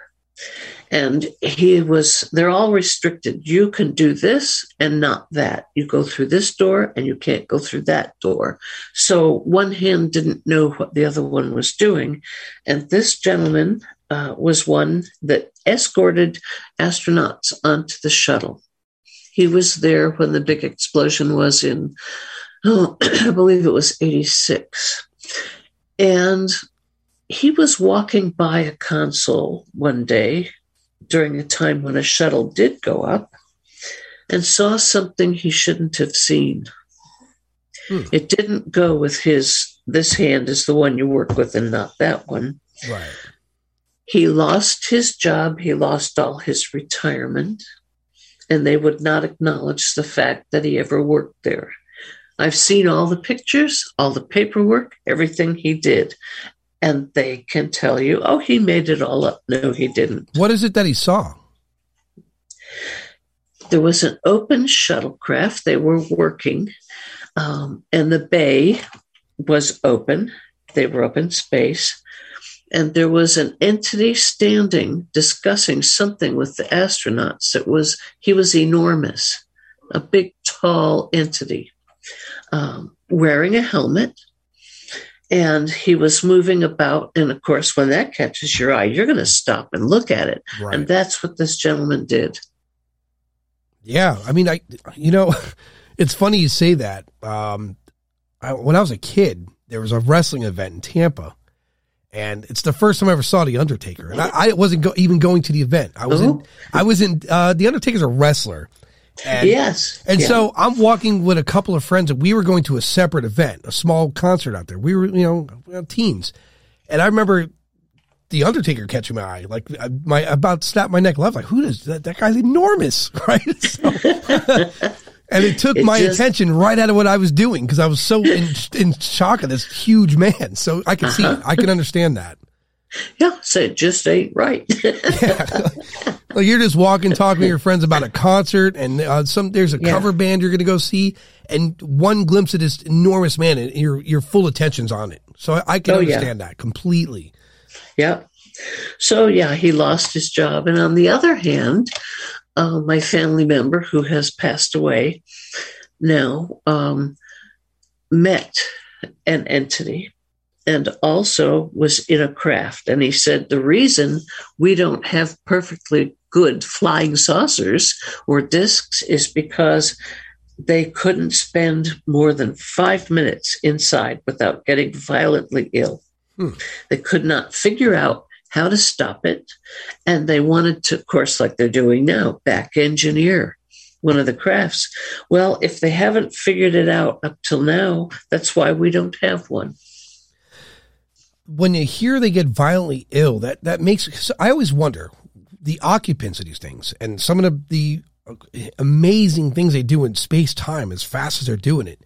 and he was they're all restricted. You can do this and not that. You go through this door and you can't go through that door. So one hand didn't know what the other one was doing. And this gentleman uh, was one that escorted astronauts onto the shuttle. He was there when the big explosion was in oh, i believe it was 86 and he was walking by a console one day during a time when a shuttle did go up and saw something he shouldn't have seen. Hmm. It didn't go with his, this hand is the one you work with and not that one. Right. He lost his job, he lost all his retirement, and they would not acknowledge the fact that he ever worked there. I've seen all the pictures, all the paperwork, everything he did and they can tell you, oh, he made it all up. No, he didn't. What is it that he saw? There was an open shuttlecraft. They were working, um, and the bay was open. They were up in space. And there was an entity standing discussing something with the astronauts. It was, he was enormous, a big, tall entity, um, wearing a helmet and he was moving about. And of course, when that catches your eye, you're going to stop and look at it. Right. And that's what this gentleman did. Yeah. I mean, I, you know, it's funny you say that. Um, I, when I was a kid, there was a wrestling event in Tampa. And it's the first time I ever saw the Undertaker, and I, I wasn't go, even going to the event. I was in, I was in. Uh, the Undertaker's a wrestler, and, yes. And yeah. so I'm walking with a couple of friends and we were going to a separate event, a small concert out there. We were, you know, teens. And I remember the Undertaker catching my eye, like my about snap my neck left. Like, who is that? That guy's enormous, right? So, and it took it my just, attention right out of what I was doing because I was so in, in, shock of this huge man. So I can uh-huh. see, I can understand that. Yeah, so it just ain't right. yeah. Like you're just walking, talking to your friends about a concert, and uh, some there's a yeah. cover band you're going to go see, and one glimpse of this enormous man, and your your full attention's on it. So I, I can oh, understand yeah. that completely. Yeah. So yeah, he lost his job, and on the other hand, uh, my family member who has passed away now um, met an entity and also was in a craft. And he said the reason we don't have perfectly good flying saucers or discs is because they couldn't spend more than five minutes inside without getting violently ill. Hmm. They could not figure out how to stop it. And they wanted to, of course, like they're doing now, back engineer one of the crafts. Well, if they haven't figured it out up till now, that's why we don't have one. When you hear they get violently ill, that that makes I always wonder the occupants of these things and some of the, the amazing things they do in space time as fast as they're doing it.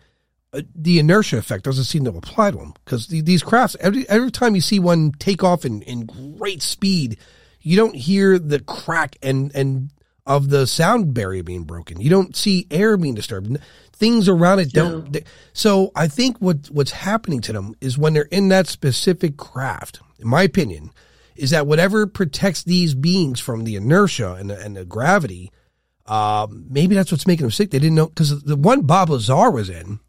Uh, the inertia effect doesn't seem to apply to them because the, these crafts every every time you see one take off in, in great speed, you don't hear the crack and and of the sound barrier being broken. You don't see air being disturbed. Things around it don't. Yeah. So I think what what's happening to them is when they're in that specific craft, in my opinion, is that whatever protects these beings from the inertia and the, and the gravity, uh, maybe that's what's making them sick. They didn't know because the one Bob Lazar was in,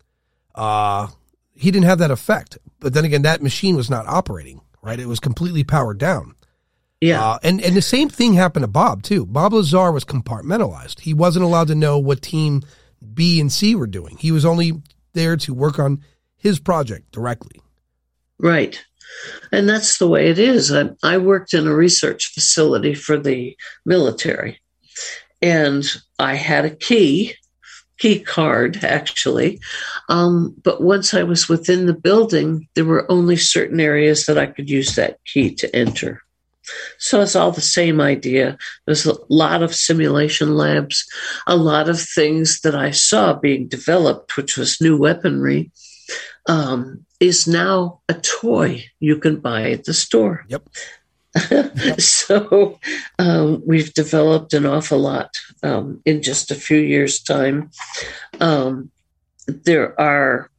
uh, he didn't have that effect. But then again, that machine was not operating. Right, it was completely powered down. Yeah. Uh, and, and the same thing happened to Bob, too. Bob Lazar was compartmentalized. He wasn't allowed to know what team B and C were doing. He was only there to work on his project directly. Right. And that's the way it is. I, I worked in a research facility for the military, and I had a key key card actually. Um, but once I was within the building, there were only certain areas that I could use that key to enter. So it's all the same idea. There's a lot of simulation labs, a lot of things that I saw being developed, which was new weaponry, um, is now a toy you can buy at the store. Yep. so um, we've developed an awful lot um, in just a few years' time. Um, there are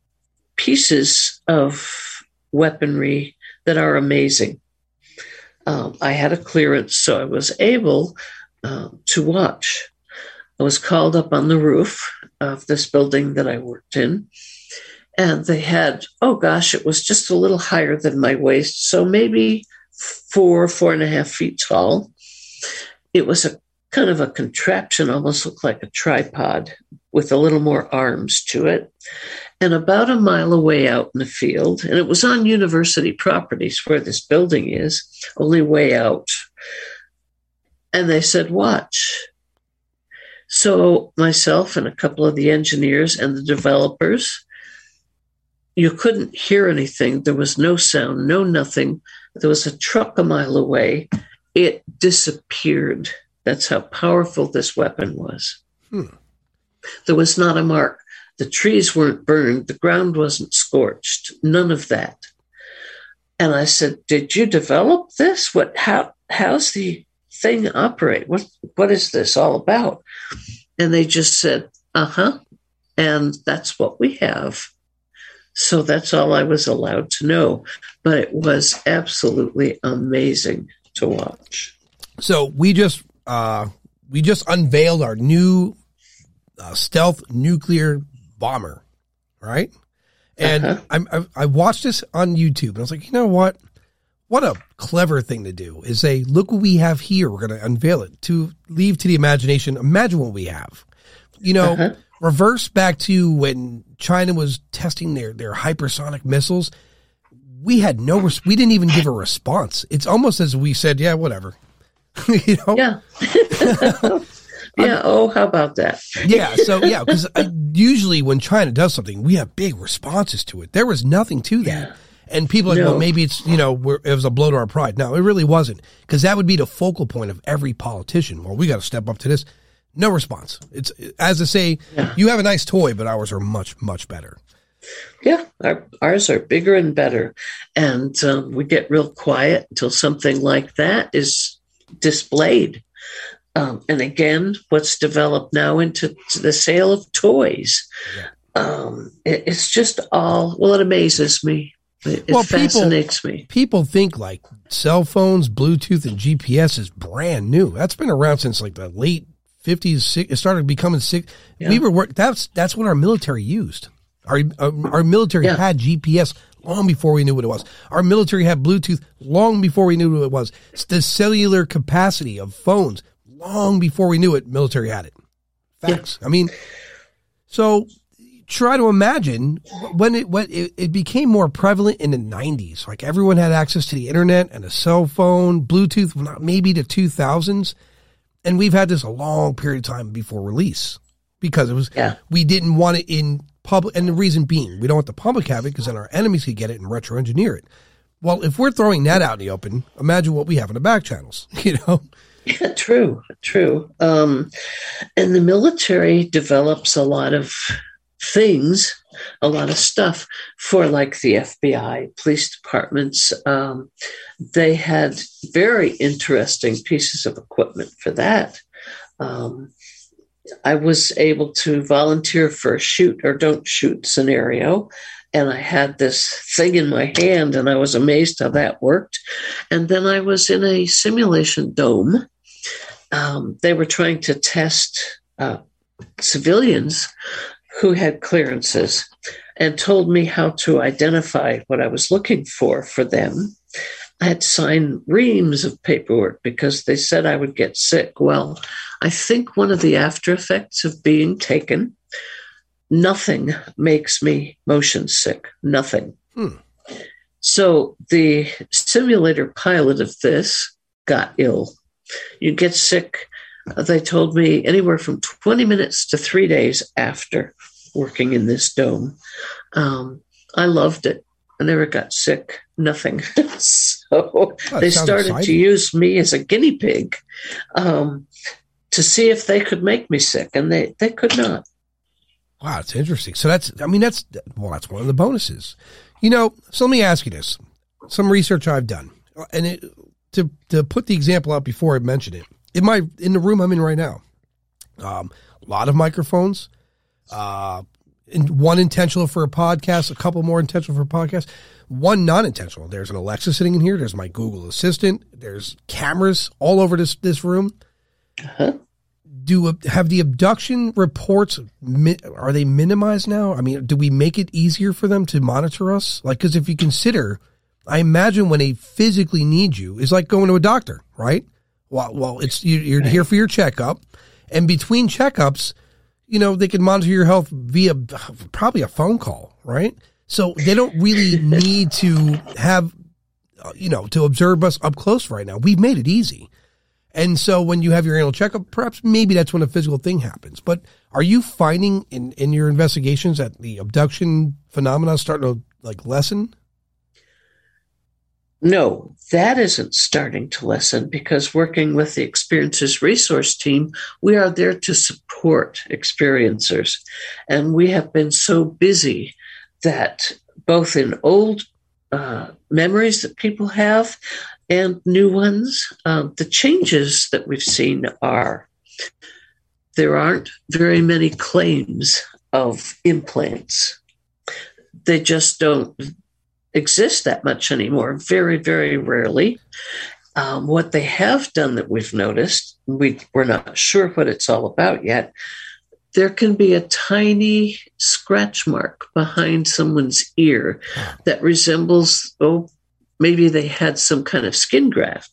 pieces of weaponry that are amazing um, I had a clearance, so I was able uh, to watch. I was called up on the roof of this building that I worked in, and they had, oh gosh, it was just a little higher than my waist, so maybe four, four and a half feet tall. It was a kind of a contraption, almost looked like a tripod with a little more arms to it. And about a mile away out in the field, and it was on university properties where this building is, only way out. And they said, Watch. So, myself and a couple of the engineers and the developers, you couldn't hear anything. There was no sound, no nothing. There was a truck a mile away. It disappeared. That's how powerful this weapon was. Hmm. There was not a mark. The trees weren't burned. The ground wasn't scorched. None of that. And I said, "Did you develop this? What? How? How's the thing operate? What? What is this all about?" And they just said, "Uh huh," and that's what we have. So that's all I was allowed to know. But it was absolutely amazing to watch. So we just uh, we just unveiled our new uh, stealth nuclear bomber, right? And uh-huh. I, I watched this on YouTube and I was like, you know what? What a clever thing to do is say, look what we have here. We're going to unveil it to leave to the imagination. Imagine what we have. You know, uh-huh. reverse back to when China was testing their, their hypersonic missiles. We had no, res- we didn't even give a response. It's almost as we said, yeah, whatever. you know? Yeah. yeah. oh, how about that? yeah. So yeah, because usually when China does something, we have big responses to it. There was nothing to that. Yeah. And people are like, no. well, maybe it's, you know, it was a blow to our pride. No, it really wasn't. Because that would be the focal point of every politician. Well, we got to step up to this. No response. It's, as I say, yeah. you have a nice toy, but ours are much, much better. Yeah, our, ours are bigger and better. And um, we get real quiet until something like that is displayed. Um, and again, what's developed now into the sale of toys. Yeah. Um, it, it's just all, well, it amazes me. It, well, it fascinates people, me. People think like cell phones, Bluetooth, and GPS is brand new. That's been around since like the late 50s. It started becoming sick. Yeah. We were work. That's that's what our military used. Our our, our military yeah. had GPS long before we knew what it was. Our military had Bluetooth long before we knew what it was. The cellular capacity of phones long before we knew it, military had it. Facts. Yeah. I mean, so try to imagine when it when it, it, became more prevalent in the 90s like everyone had access to the internet and a cell phone bluetooth maybe the 2000s and we've had this a long period of time before release because it was yeah. we didn't want it in public and the reason being we don't want the public have it because then our enemies could get it and retro engineer it well if we're throwing that out in the open imagine what we have in the back channels you know yeah, true, true. Um, and the military develops a lot of things, a lot of stuff for like the FBI, police departments. Um, they had very interesting pieces of equipment for that. Um, I was able to volunteer for a shoot or don't shoot scenario. And I had this thing in my hand, and I was amazed how that worked. And then I was in a simulation dome. Um, they were trying to test uh, civilians who had clearances and told me how to identify what I was looking for for them. I had signed reams of paperwork because they said I would get sick. Well, I think one of the after effects of being taken, nothing makes me motion sick. Nothing. Hmm. So the simulator pilot of this got ill. You get sick they told me anywhere from 20 minutes to three days after working in this dome. Um, I loved it. I never got sick, nothing. so they started exciting. to use me as a guinea pig um, to see if they could make me sick, and they, they could not. Wow, it's interesting. So that's, I mean, that's, well, that's one of the bonuses. You know, so let me ask you this. Some research I've done, and it, to, to put the example out before I mention it, in my in the room I'm in right now. Um, a lot of microphones, uh, one intentional for a podcast, a couple more intentional for a podcast, one non-intentional. There's an Alexa sitting in here. There's my Google Assistant. There's cameras all over this this room. Uh-huh. Do have the abduction reports? Are they minimized now? I mean, do we make it easier for them to monitor us? Like, because if you consider, I imagine when they physically need you is like going to a doctor, right? Well, well, it's you're here for your checkup, and between checkups, you know they can monitor your health via probably a phone call, right? So they don't really need to have, uh, you know, to observe us up close right now. We've made it easy. And so when you have your annual checkup, perhaps maybe that's when a physical thing happens. But are you finding in, in your investigations that the abduction phenomena starting to like lessen? No, that isn't starting to lessen because working with the Experiencer Resource Team, we are there to support experiencers. And we have been so busy that both in old uh, memories that people have and new ones, uh, the changes that we've seen are there aren't very many claims of implants. They just don't exist that much anymore. Very, very rarely. Um, what they have done that we've noticed, we, we're not sure what it's all about yet. There can be a tiny scratch mark behind someone's ear that resembles, oh, maybe they had some kind of skin graft.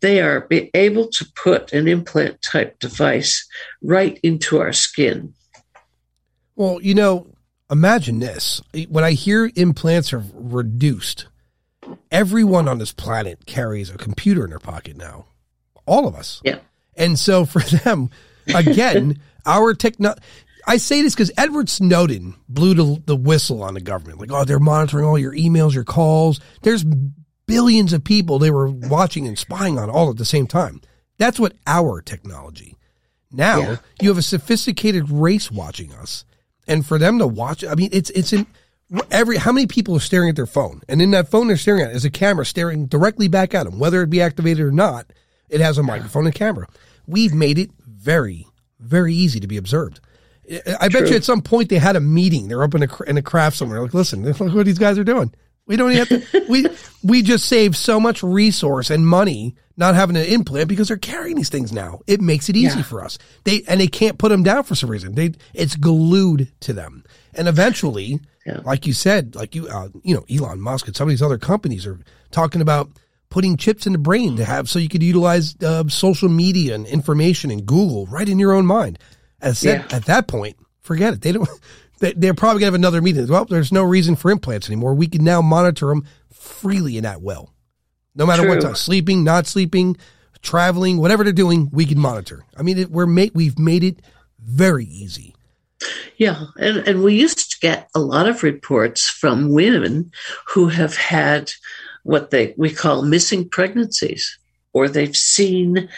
They are able to put an implant type device right into our skin. Well, you know, imagine this. When I hear implants are reduced, everyone on this planet carries a computer in their pocket now. All of us. Yeah. And so for them, again, our techno I say this because Edward Snowden blew the, the whistle on the government. Like, oh, they're monitoring all your emails, your calls. There's billions of people they were watching and spying on all at the same time. That's what our technology. Now yeah. you have a sophisticated race watching us and for them to watch, I mean, it's it's in every how many people are staring at their phone, and in that phone they're staring at is a camera staring directly back at them, whether it be activated or not. It has a microphone and camera. We've made it very, very easy to be observed. I bet True. you at some point they had a meeting. They're up in a, in a craft somewhere. Like, listen, look what these guys are doing. We don't even have to. we we just save so much resource and money not having an implant because they're carrying these things now. It makes it easy yeah. for us. They and they can't put them down for some reason. They it's glued to them. And eventually, Yeah. like you said, like you, uh, you know, Elon Musk and some of these other companies are talking about putting chips in the brain to have so you could utilize uh, social media and information and Google right in your own mind. As said, Yeah. at that point, forget it. They don't. They, they're probably gonna have another meeting. Well, there's no reason for implants anymore. We can now monitor them freely in that well, no matter what time, sleeping, not sleeping, traveling, whatever they're doing, we can monitor. I mean, it, we're made. We've made it very easy. Yeah, and, and we used to get a lot of reports from women who have had what they we call missing pregnancies, or they've seen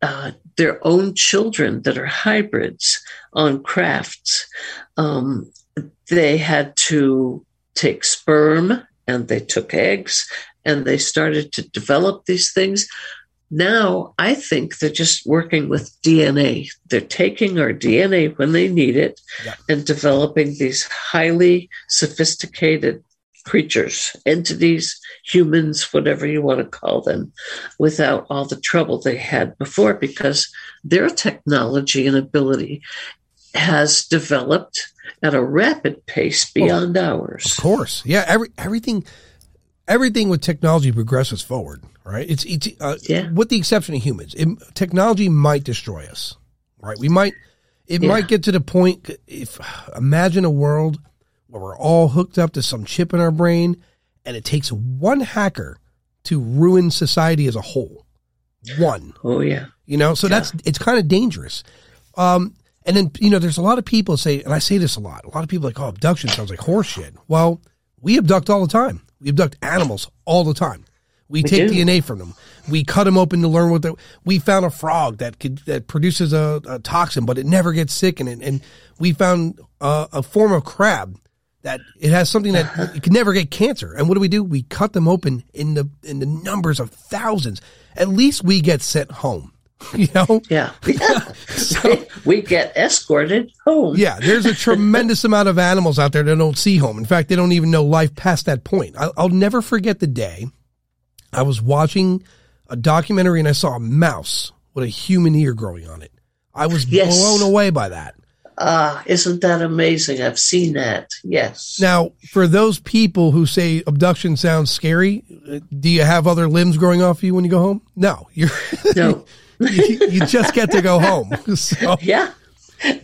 uh, their own children that are hybrids on crafts. Um, they had to take sperm and they took eggs and they started to develop these things. Now, I think they're just working with DNA. They're taking our DNA when they need it Yeah. and developing these highly sophisticated creatures, entities, humans, whatever you want to call them, without all the trouble they had before because their technology and ability has developed at a rapid pace oh, beyond ours. Of course, yeah. Every everything, everything with technology progresses forward, right? It's it's uh, Yeah. with the exception of humans. It, technology might destroy us, right? We might. It Yeah. might get to the point. If imagine a world where we're all hooked up to some chip in our brain, and it takes one hacker to ruin society as a whole. One. Oh, yeah. You know, so that's it's kind of dangerous. Um, and then you know, there's a lot of people say, and I say this a lot. A lot of people like, oh, abduction sounds like horseshit. Well, we abduct all the time. We abduct animals all the time. We, We take do. DNA from them. We cut them open to learn what the. We found a frog that could that produces a, a toxin, but it never gets sick, and and we found uh, a form of crab that it has something that it can never get cancer. And what do we do? We cut them open in the in the numbers of thousands. At least we get sent home. You know, Yeah. we get escorted home. yeah. There's a tremendous amount of animals out there that don't see home. In fact, they don't even know life past that point. I'll, I'll never forget the day I was watching a documentary and I saw a mouse with a human ear growing on it. I was Yes. blown away by that. Ah, isn't that amazing? I've seen that. Yes. Now, for those people who say abduction sounds scary, uh, do you have other limbs growing off you when you go home? No, you're No. You, you just get to go home. So, Yeah,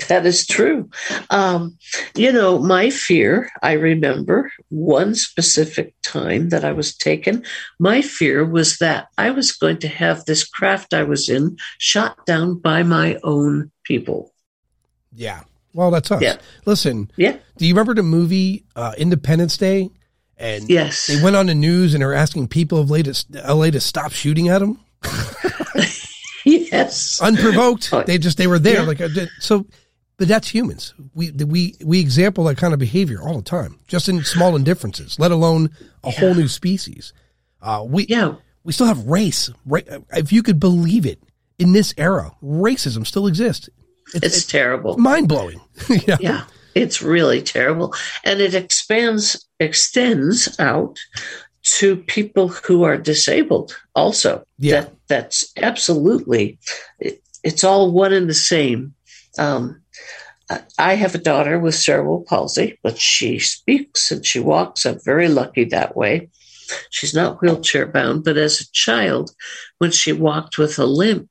that is true. Um, you know, my fear, I remember one specific time that I was taken. My fear was that I was going to have this craft I was in shot down by my own people. yeah. Well, that's us. Yeah. Listen, Yeah. do you remember the movie uh, Independence Day? And Yes. they went on the news and are asking people of LA to, LA to stop shooting at them yes. unprovoked. Oh, they just they were there yeah. like uh, so. But that's humans. We we we example that kind of behavior all the time, just in small indifferences, let alone a whole new species. Uh, we Yeah. we still have race. Ra- If you could believe it, in this era, racism still exists. It's, It's terrible. mind blowing. yeah. Yeah, it's really terrible. And it expands, extends out to people who are disabled also. Yeah. That, that's absolutely, it, it's all one and the same. Um, I- I have a daughter with cerebral palsy, but she speaks and she walks. I'm very lucky that way. She's not wheelchair bound, but as a child, when she walked with a limp,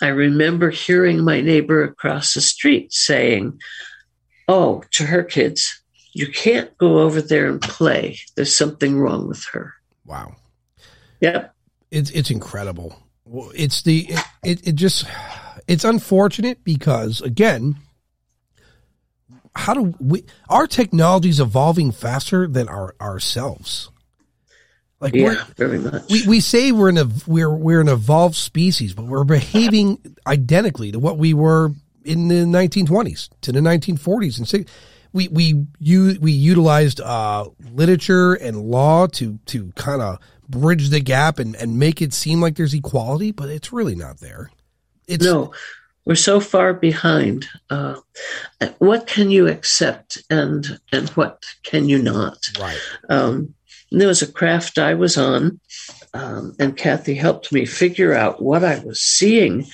I remember hearing my neighbor across the street saying, Oh, to her kids, you can't go over there and play. There's something wrong with her. Wow. Yep. It's it's incredible. It's the it, it, it just it's unfortunate because again, how do we our technology is evolving faster than our ourselves. Like we're Yeah, very much. we, we say we're an ev- we're we're an evolved species, but we're behaving identically to what we were in the 1920s to the 1940s and six. We we u- we utilized uh, literature and law to to kind of bridge the gap and, and make it seem like there's equality, but it's really not there. It's no, we're so far behind. Uh, what can you accept and and what can you not? right. Um, there was a craft I was on. um, and Kathy helped me figure out what I was seeing,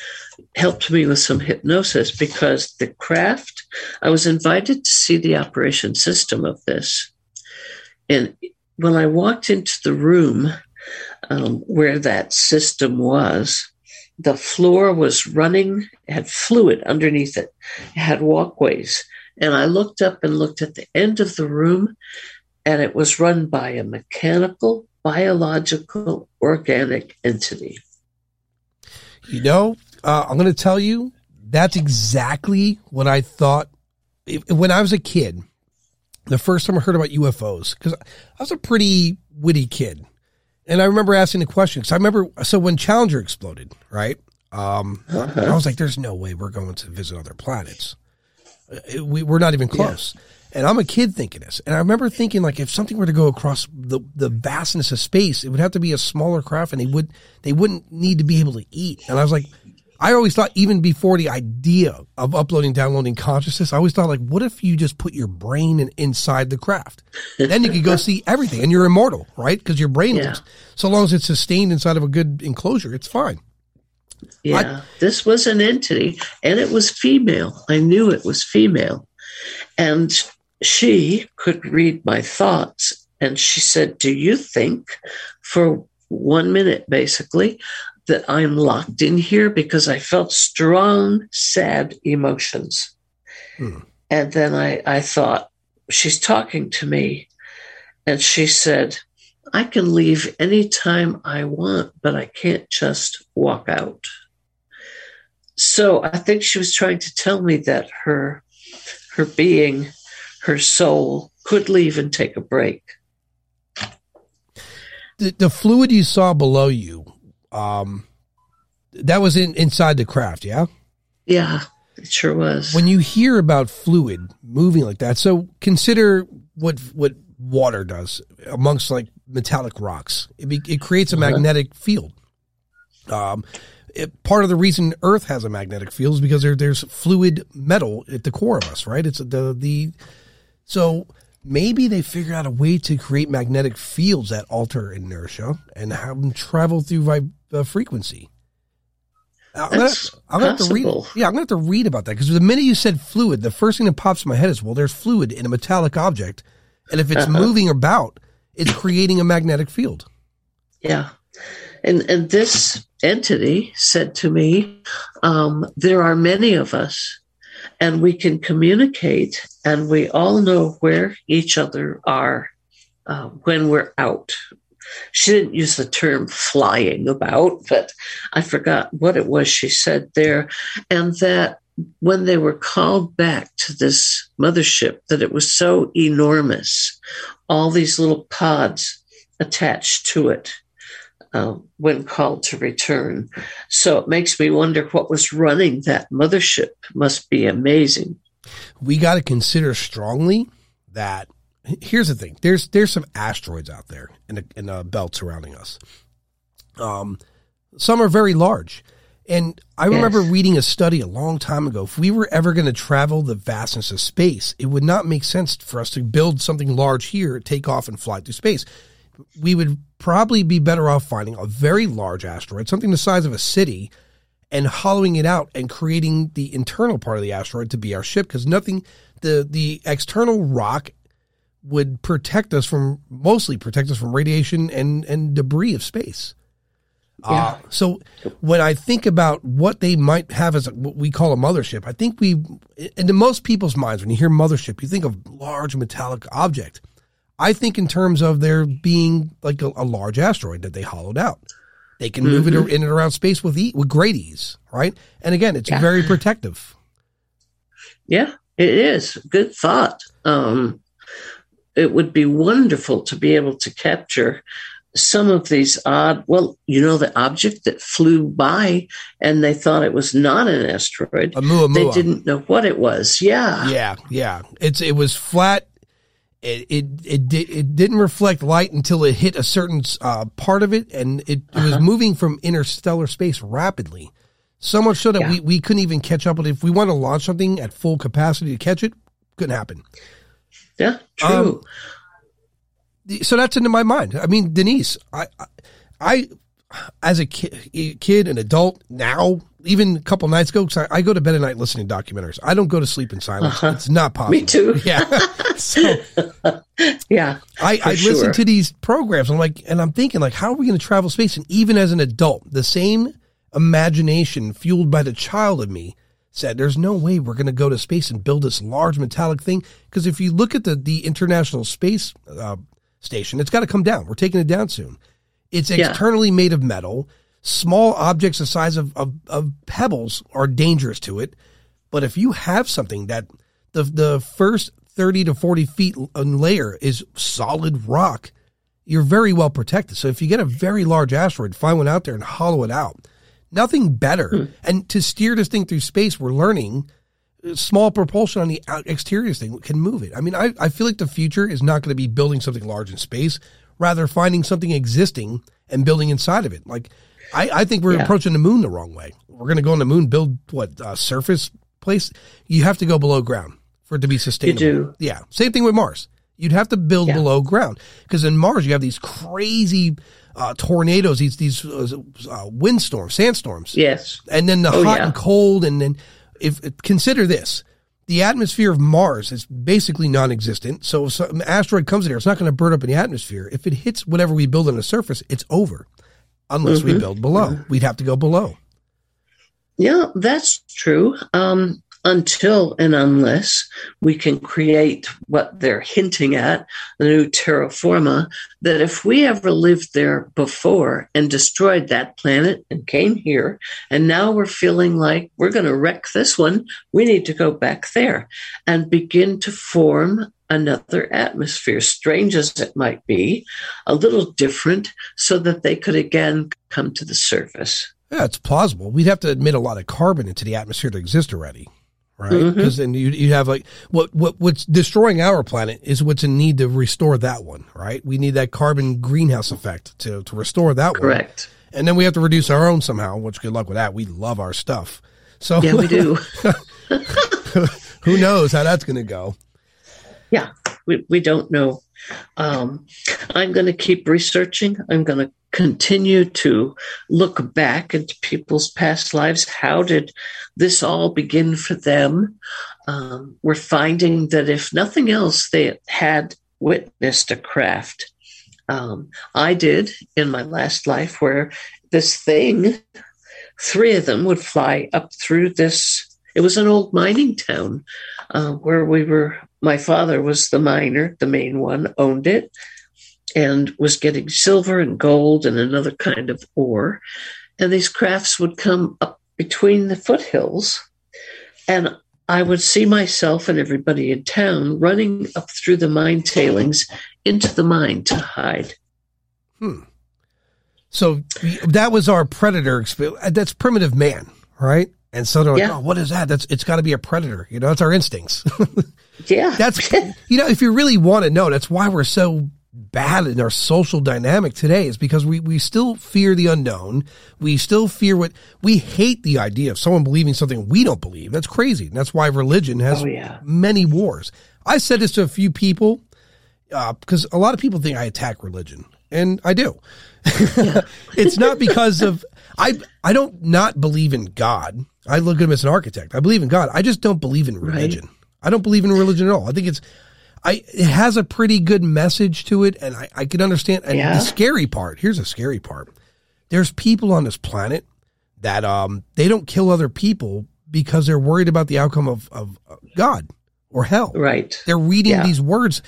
helped me with some hypnosis because the craft, I was invited to see the operation system of this. And when I walked into the room um, where that system was, the floor was running, had fluid underneath it, it had walkways. And I looked up and looked at the end of the room, and it was run by a mechanical, biological, organic entity. You know, uh, I'm going to tell you that's exactly what I thought when I was a kid. The first time I heard about UFOs, because I was a pretty witty kid. And I remember asking the question because I remember, so when Challenger exploded, right? Um, uh-huh. I was like, there's no way we're going to visit other planets. Uh, we, we're not even close. Yeah. And I'm a kid thinking this. And I remember thinking like if something were to go across the, the vastness of space, it would have to be a smaller craft and they would they wouldn't need to be able to eat. And I was like I always thought even before the idea of uploading downloading consciousness, I always thought like what if you just put your brain in, inside the craft? then you could go see everything and you're immortal, right? Because your brain yeah. so long as it's sustained inside of a good enclosure, it's fine. Yeah, I, this was an entity and it was female. I knew it was female. And she could read my thoughts. And she said, Do you think for one minute, basically, that I'm locked in here because I felt strong, sad emotions? Hmm. And then I, I thought, She's talking to me. And she said, I can leave anytime I want, but I can't just walk out. So I think she was trying to tell me that her her being her soul could leave and take a break. The, the fluid you saw below you, um, that was in inside the craft, yeah. Yeah, it sure was. When you hear about fluid moving like that, so consider what what water does amongst like metallic rocks. It, be, it creates a uh-huh. magnetic field. Um, it, part of the reason Earth has a magnetic field is because there, there's fluid metal at the core of us, right? It's the the so maybe they figured out a way to create magnetic fields that alter inertia and have them travel through vib- uh, frequency. I'm gonna, I'm gonna have to read. Yeah, I'm gonna have to read about that because the minute you said fluid, the first thing that pops in my head is, well, there's fluid in a metallic object, and if it's uh-huh. moving about, it's creating a magnetic field. Yeah, and and this entity said to me, um, "There are many of us and we can communicate and we all know where each other are uh, when we're out. She didn't use the term flying about, but I forgot what it was she said there. And that when they were called back to this mothership, that it was so enormous, all these little pods attached to it uh, when called to return. So it makes me wonder what was running that mothership. Must be amazing. We got to consider strongly that here's the thing: there's there's some asteroids out there in the in the belt surrounding us. Um, some are very large. And I yes. remember reading a study a long time ago. If we were ever going to travel the vastness of space, it would not make sense for us to build something large here, take off, and fly through space we would probably be better off finding a very large asteroid, something the size of a city, and hollowing it out and creating the internal part of the asteroid to be our ship because nothing the the external rock would protect us from mostly protect us from radiation and and debris of space. Yeah. Uh, so when I think about what they might have as a, what we call a mothership, I think we, in most people's minds, when you hear mothership, you think of large metallic object. I think in terms of there being like a, a large asteroid that they hollowed out. They can move mm-hmm. it in and around space with e- with great ease, right? And again, it's yeah. very protective. Yeah, it is. Good thought. Um, it would be wonderful to be able to capture some of these odd. Well, you know, the object that flew by and they thought it was not an asteroid. They didn't know what it was. Yeah, yeah, yeah. It's it was flat it it it, di- it didn't reflect light until it hit a certain uh, part of it, and it, it uh-huh. was moving from interstellar space rapidly. So much so that yeah. we, we couldn't even catch up with it. If we want to launch something at full capacity to catch it, couldn't happen. Yeah, true. Um, so that's into my mind. I mean, Denise, I, I as a kid, kid, an adult now, even a couple nights ago, I, I go to bed at night listening to documentaries. I don't go to sleep in silence. Uh-huh. It's not possible. Me too. Yeah. so Yeah. I, I listen to these programs. I'm like, and I'm thinking, like, how are we going to travel space? And even as an adult, the same imagination fueled by the child in me said, "There's no way we're going to go to space and build this large metallic thing." Because if you look at the the International Space uh, Station, it's got to come down. We're taking it down soon. It's Yeah. externally made of metal. Small objects the size of, of, of pebbles are dangerous to it. But if you have something that the the first 30 to 40 feet in layer is solid rock, you're very well protected. So if you get a very large asteroid, find one out there and hollow it out. Nothing better. And to steer this thing through space, we're learning uh, small propulsion on the exterior thing can move it. I mean, I, I feel like the future is not going to be building something large in space, rather finding something existing and building inside of it. Like, I, I think we're Yeah. approaching the moon the wrong way. We're going to go on the moon, build what uh, surface place. You have to go below ground for it to be sustainable. do. Yeah. Same thing with Mars. You'd have to build Yeah. below ground because in Mars you have these crazy uh, tornadoes, these these uh, uh, windstorms, sandstorms, Yes. and then the Oh, hot yeah. and cold, and then if consider this. The atmosphere of Mars is basically non-existent. So if some asteroid comes in here, it's not going to burn up in the atmosphere. If it hits whatever we build on the surface, it's over. Unless Mm-hmm. we build below, we'd have to go below. Yeah, that's true. Um, until and unless we can create what they're hinting at, the new terraforma, that if we ever lived there before and destroyed that planet and came here, and now we're feeling like we're going to wreck this one, we need to go back there and begin to form another atmosphere, strange as it might be, a little different, so that they could again come to the surface. Yeah, it's plausible. We'd have to admit a lot of carbon into the atmosphere to exist already, right? Because then you you have like what what what's destroying our planet is what's in need to restore that one, right? We need that carbon greenhouse effect to to restore that one, Correct. and then we have to reduce our own somehow. Which good luck with that. We love our stuff, so Yeah, we do. who knows how that's going to go? yeah, we, we don't know. Um, I'm going to keep researching. I'm going to continue to look back into people's past lives. How did this all begin for them? Um, we're finding that if nothing else, they had witnessed a craft. Um, I did in my last life where this thing, three of them would fly up through this. It was an old mining town uh, where we were. My father was the miner, the main one, owned it, and was getting silver and gold and another kind of ore. And these crafts would come up between the foothills, and I would see myself and everybody in town running up through the mine tailings into the mine to hide. Hmm. So that was our predator. experience. That's primitive man, right? And so they're like, Yeah. oh, what is that? That's it's got to be a predator. You know, it's our instincts. Yeah, That's you know, if you really want to know, that's why we're so bad in our social dynamic today is because we, we still fear the unknown. We still fear what we hate the idea of someone believing something we don't believe. That's crazy. And that's why religion has Oh, yeah. many wars. I said this to a few people uh, because a lot of people think I attack religion, and I do. it's not because of I I don't not believe in God. I look at him as an architect. I believe in God. I just don't believe in religion. I don't believe in religion at all. I think it's I it has a pretty good message to it, and I, I can understand. And Yeah. the scary part here's the scary part: there's people on this planet that um they don't kill other people because they're worried about the outcome of of uh, God or hell. right. They're reading Yeah. these words.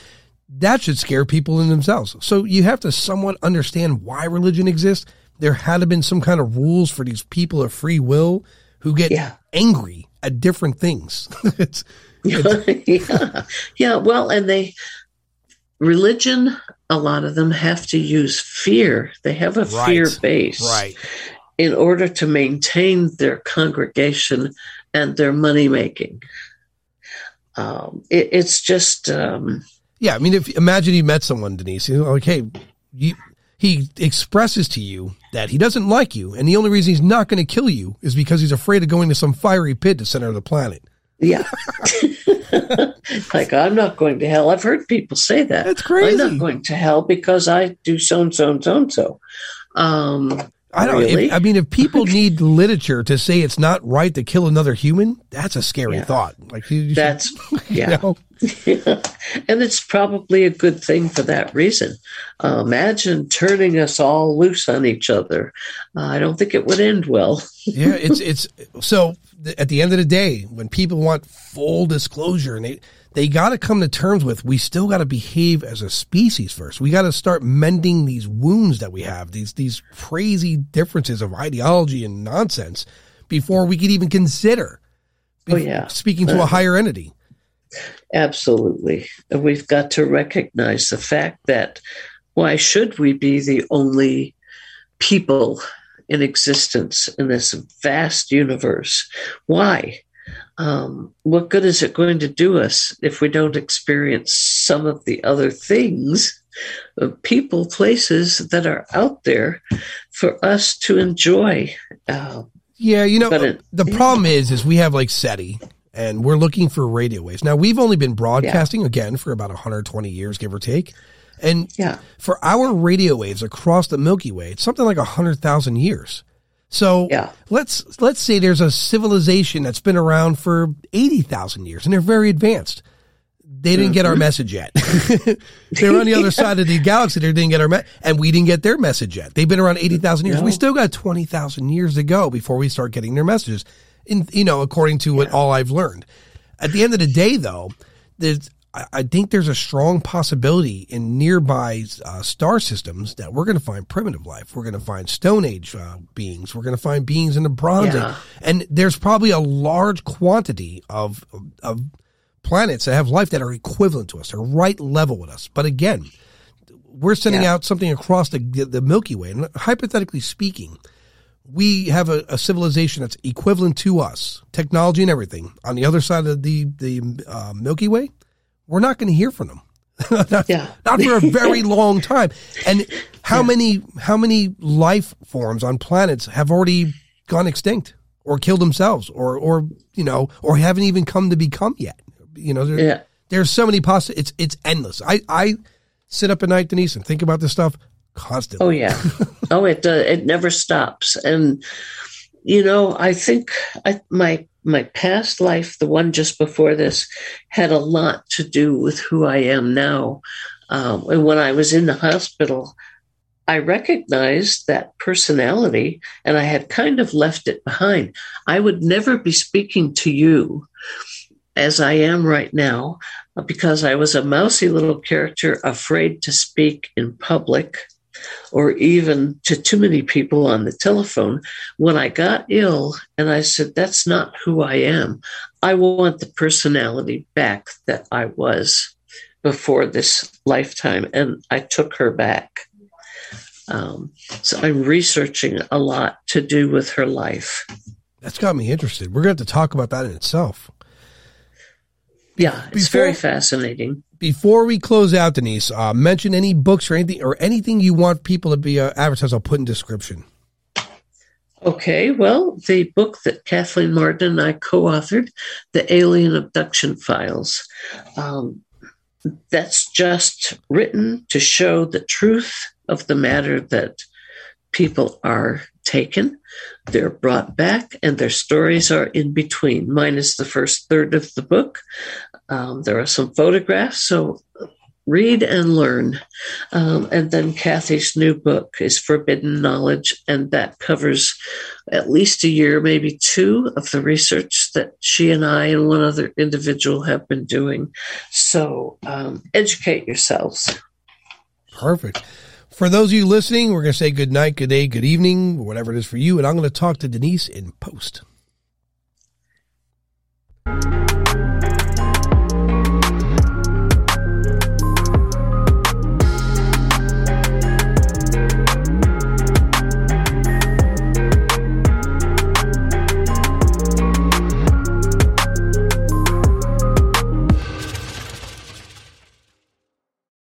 That should scare people in themselves. So you have to somewhat understand why religion exists. There had to have been some kind of rules for these people of free will who get Yeah. angry at different things. it's, yeah. yeah. Well, and they, religion, a lot of them have to use fear. They have a Right. fear base right. in order to maintain their congregation and their money making. Um, it, it's just, um, Yeah. I mean, if imagine you met someone, Denise, you know, like, hey, you, he expresses to you that he doesn't like you, and the only reason he's not going to kill you is because he's afraid of going to some fiery pit to center of the planet. Yeah. like, I'm not going to hell. I've heard people say that. That's crazy. I'm not going to hell because I do so and so and so and so. Um, I don't. Really? If, I mean, if people need literature to say it's not right to kill another human, that's a scary Yeah. thought. Like you, that's yeah. know? and it's probably a good thing for that reason. Uh, imagine turning us all loose on each other. Uh, I don't think it would end well. yeah, it's it's so th- at the end of the day, when people want full disclosure and they they got to come to terms with we still got to behave as a species first. We got to start mending these wounds that we have, these these crazy differences of ideology and nonsense before we could even consider Oh, yeah. speaking to a higher entity. Absolutely. We've got to recognize the fact that why should we be the only people in existence in this vast universe? Why? Um, what good is it going to do us if we don't experience some of the other things, people, places that are out there for us to enjoy? Uh, Yeah, you know, it- the problem is, is we have like SETI and we're looking for radio waves. Now we've only been broadcasting again for about 120 years, give or take. And yeah. for our radio waves across the Milky Way, it's something like 100,000 years. So Yeah. let's, let's say there's a civilization that's been around for 80,000 years and they're very advanced. They didn't get Mm-hmm. our message yet. they're on the other side of the galaxy. They didn't get our, me- and we didn't get their message yet. They've been around 80,000 years. No. We still got 20,000 years to go before we start getting their messages. In, you know, according to what all I've learned. At the end of the day, though, there's, I, I think there's a strong possibility in nearby uh, star systems that we're going to find primitive life. We're going to find Stone Age uh, beings. We're going to find beings in the Bronze Yeah. Age, and there's probably a large quantity of of planets that have life that are equivalent to us, They're right level with us. But again, we're sending Yeah. out something across the the Milky Way, and hypothetically speaking, we have a, a civilization that's equivalent to us, technology and everything, on the other side of the the uh, Milky Way. We're not going to hear from them. not, Yeah. not for a very long time. And how many how many life forms on planets have already gone extinct or killed themselves or or you know or haven't even come to become yet? You know, there, Yeah. there's so many possi It's it's endless. I I sit up at night, Denise, and think about this stuff constantly. Oh yeah. oh, it uh, it never stops. And you know, I think I, my my past life, the one just before this, had a lot to do with who I am now. Um, and when I was in the hospital, I recognized that personality, and I had kind of left it behind. I would never be speaking to you as I am right now uh, because I was a mousy little character afraid to speak in public or even to too many people on the telephone. When I got ill and I said, That's not who I am, I want the personality back that I was before this lifetime. And I took her back. Um, so I'm researching a lot to do with her life. That's got me interested. We're going to have to talk about that in itself. Yeah, it's Before- very fascinating. Before we close out, Denise, uh, mention any books or anything or anything you want people to be uh, advertised. I'll put in description. Okay, well, the book that Kathleen Marden and I co authored, The Alien Abduction Files, um, that's just written to show the truth of the matter that people are taken, they're brought back, and their stories are in between. Mine is the first third of the book. Um, there are some photographs, so read and learn. Um, and then Kathy's new book is Forbidden Knowledge, and that covers at least a year, maybe two, of the research that she and I and one other individual have been doing. So um, educate yourselves. Perfect. For those of you listening, we're going to say good night, good day, good evening, whatever it is for you. And I'm going to talk to Denise in post.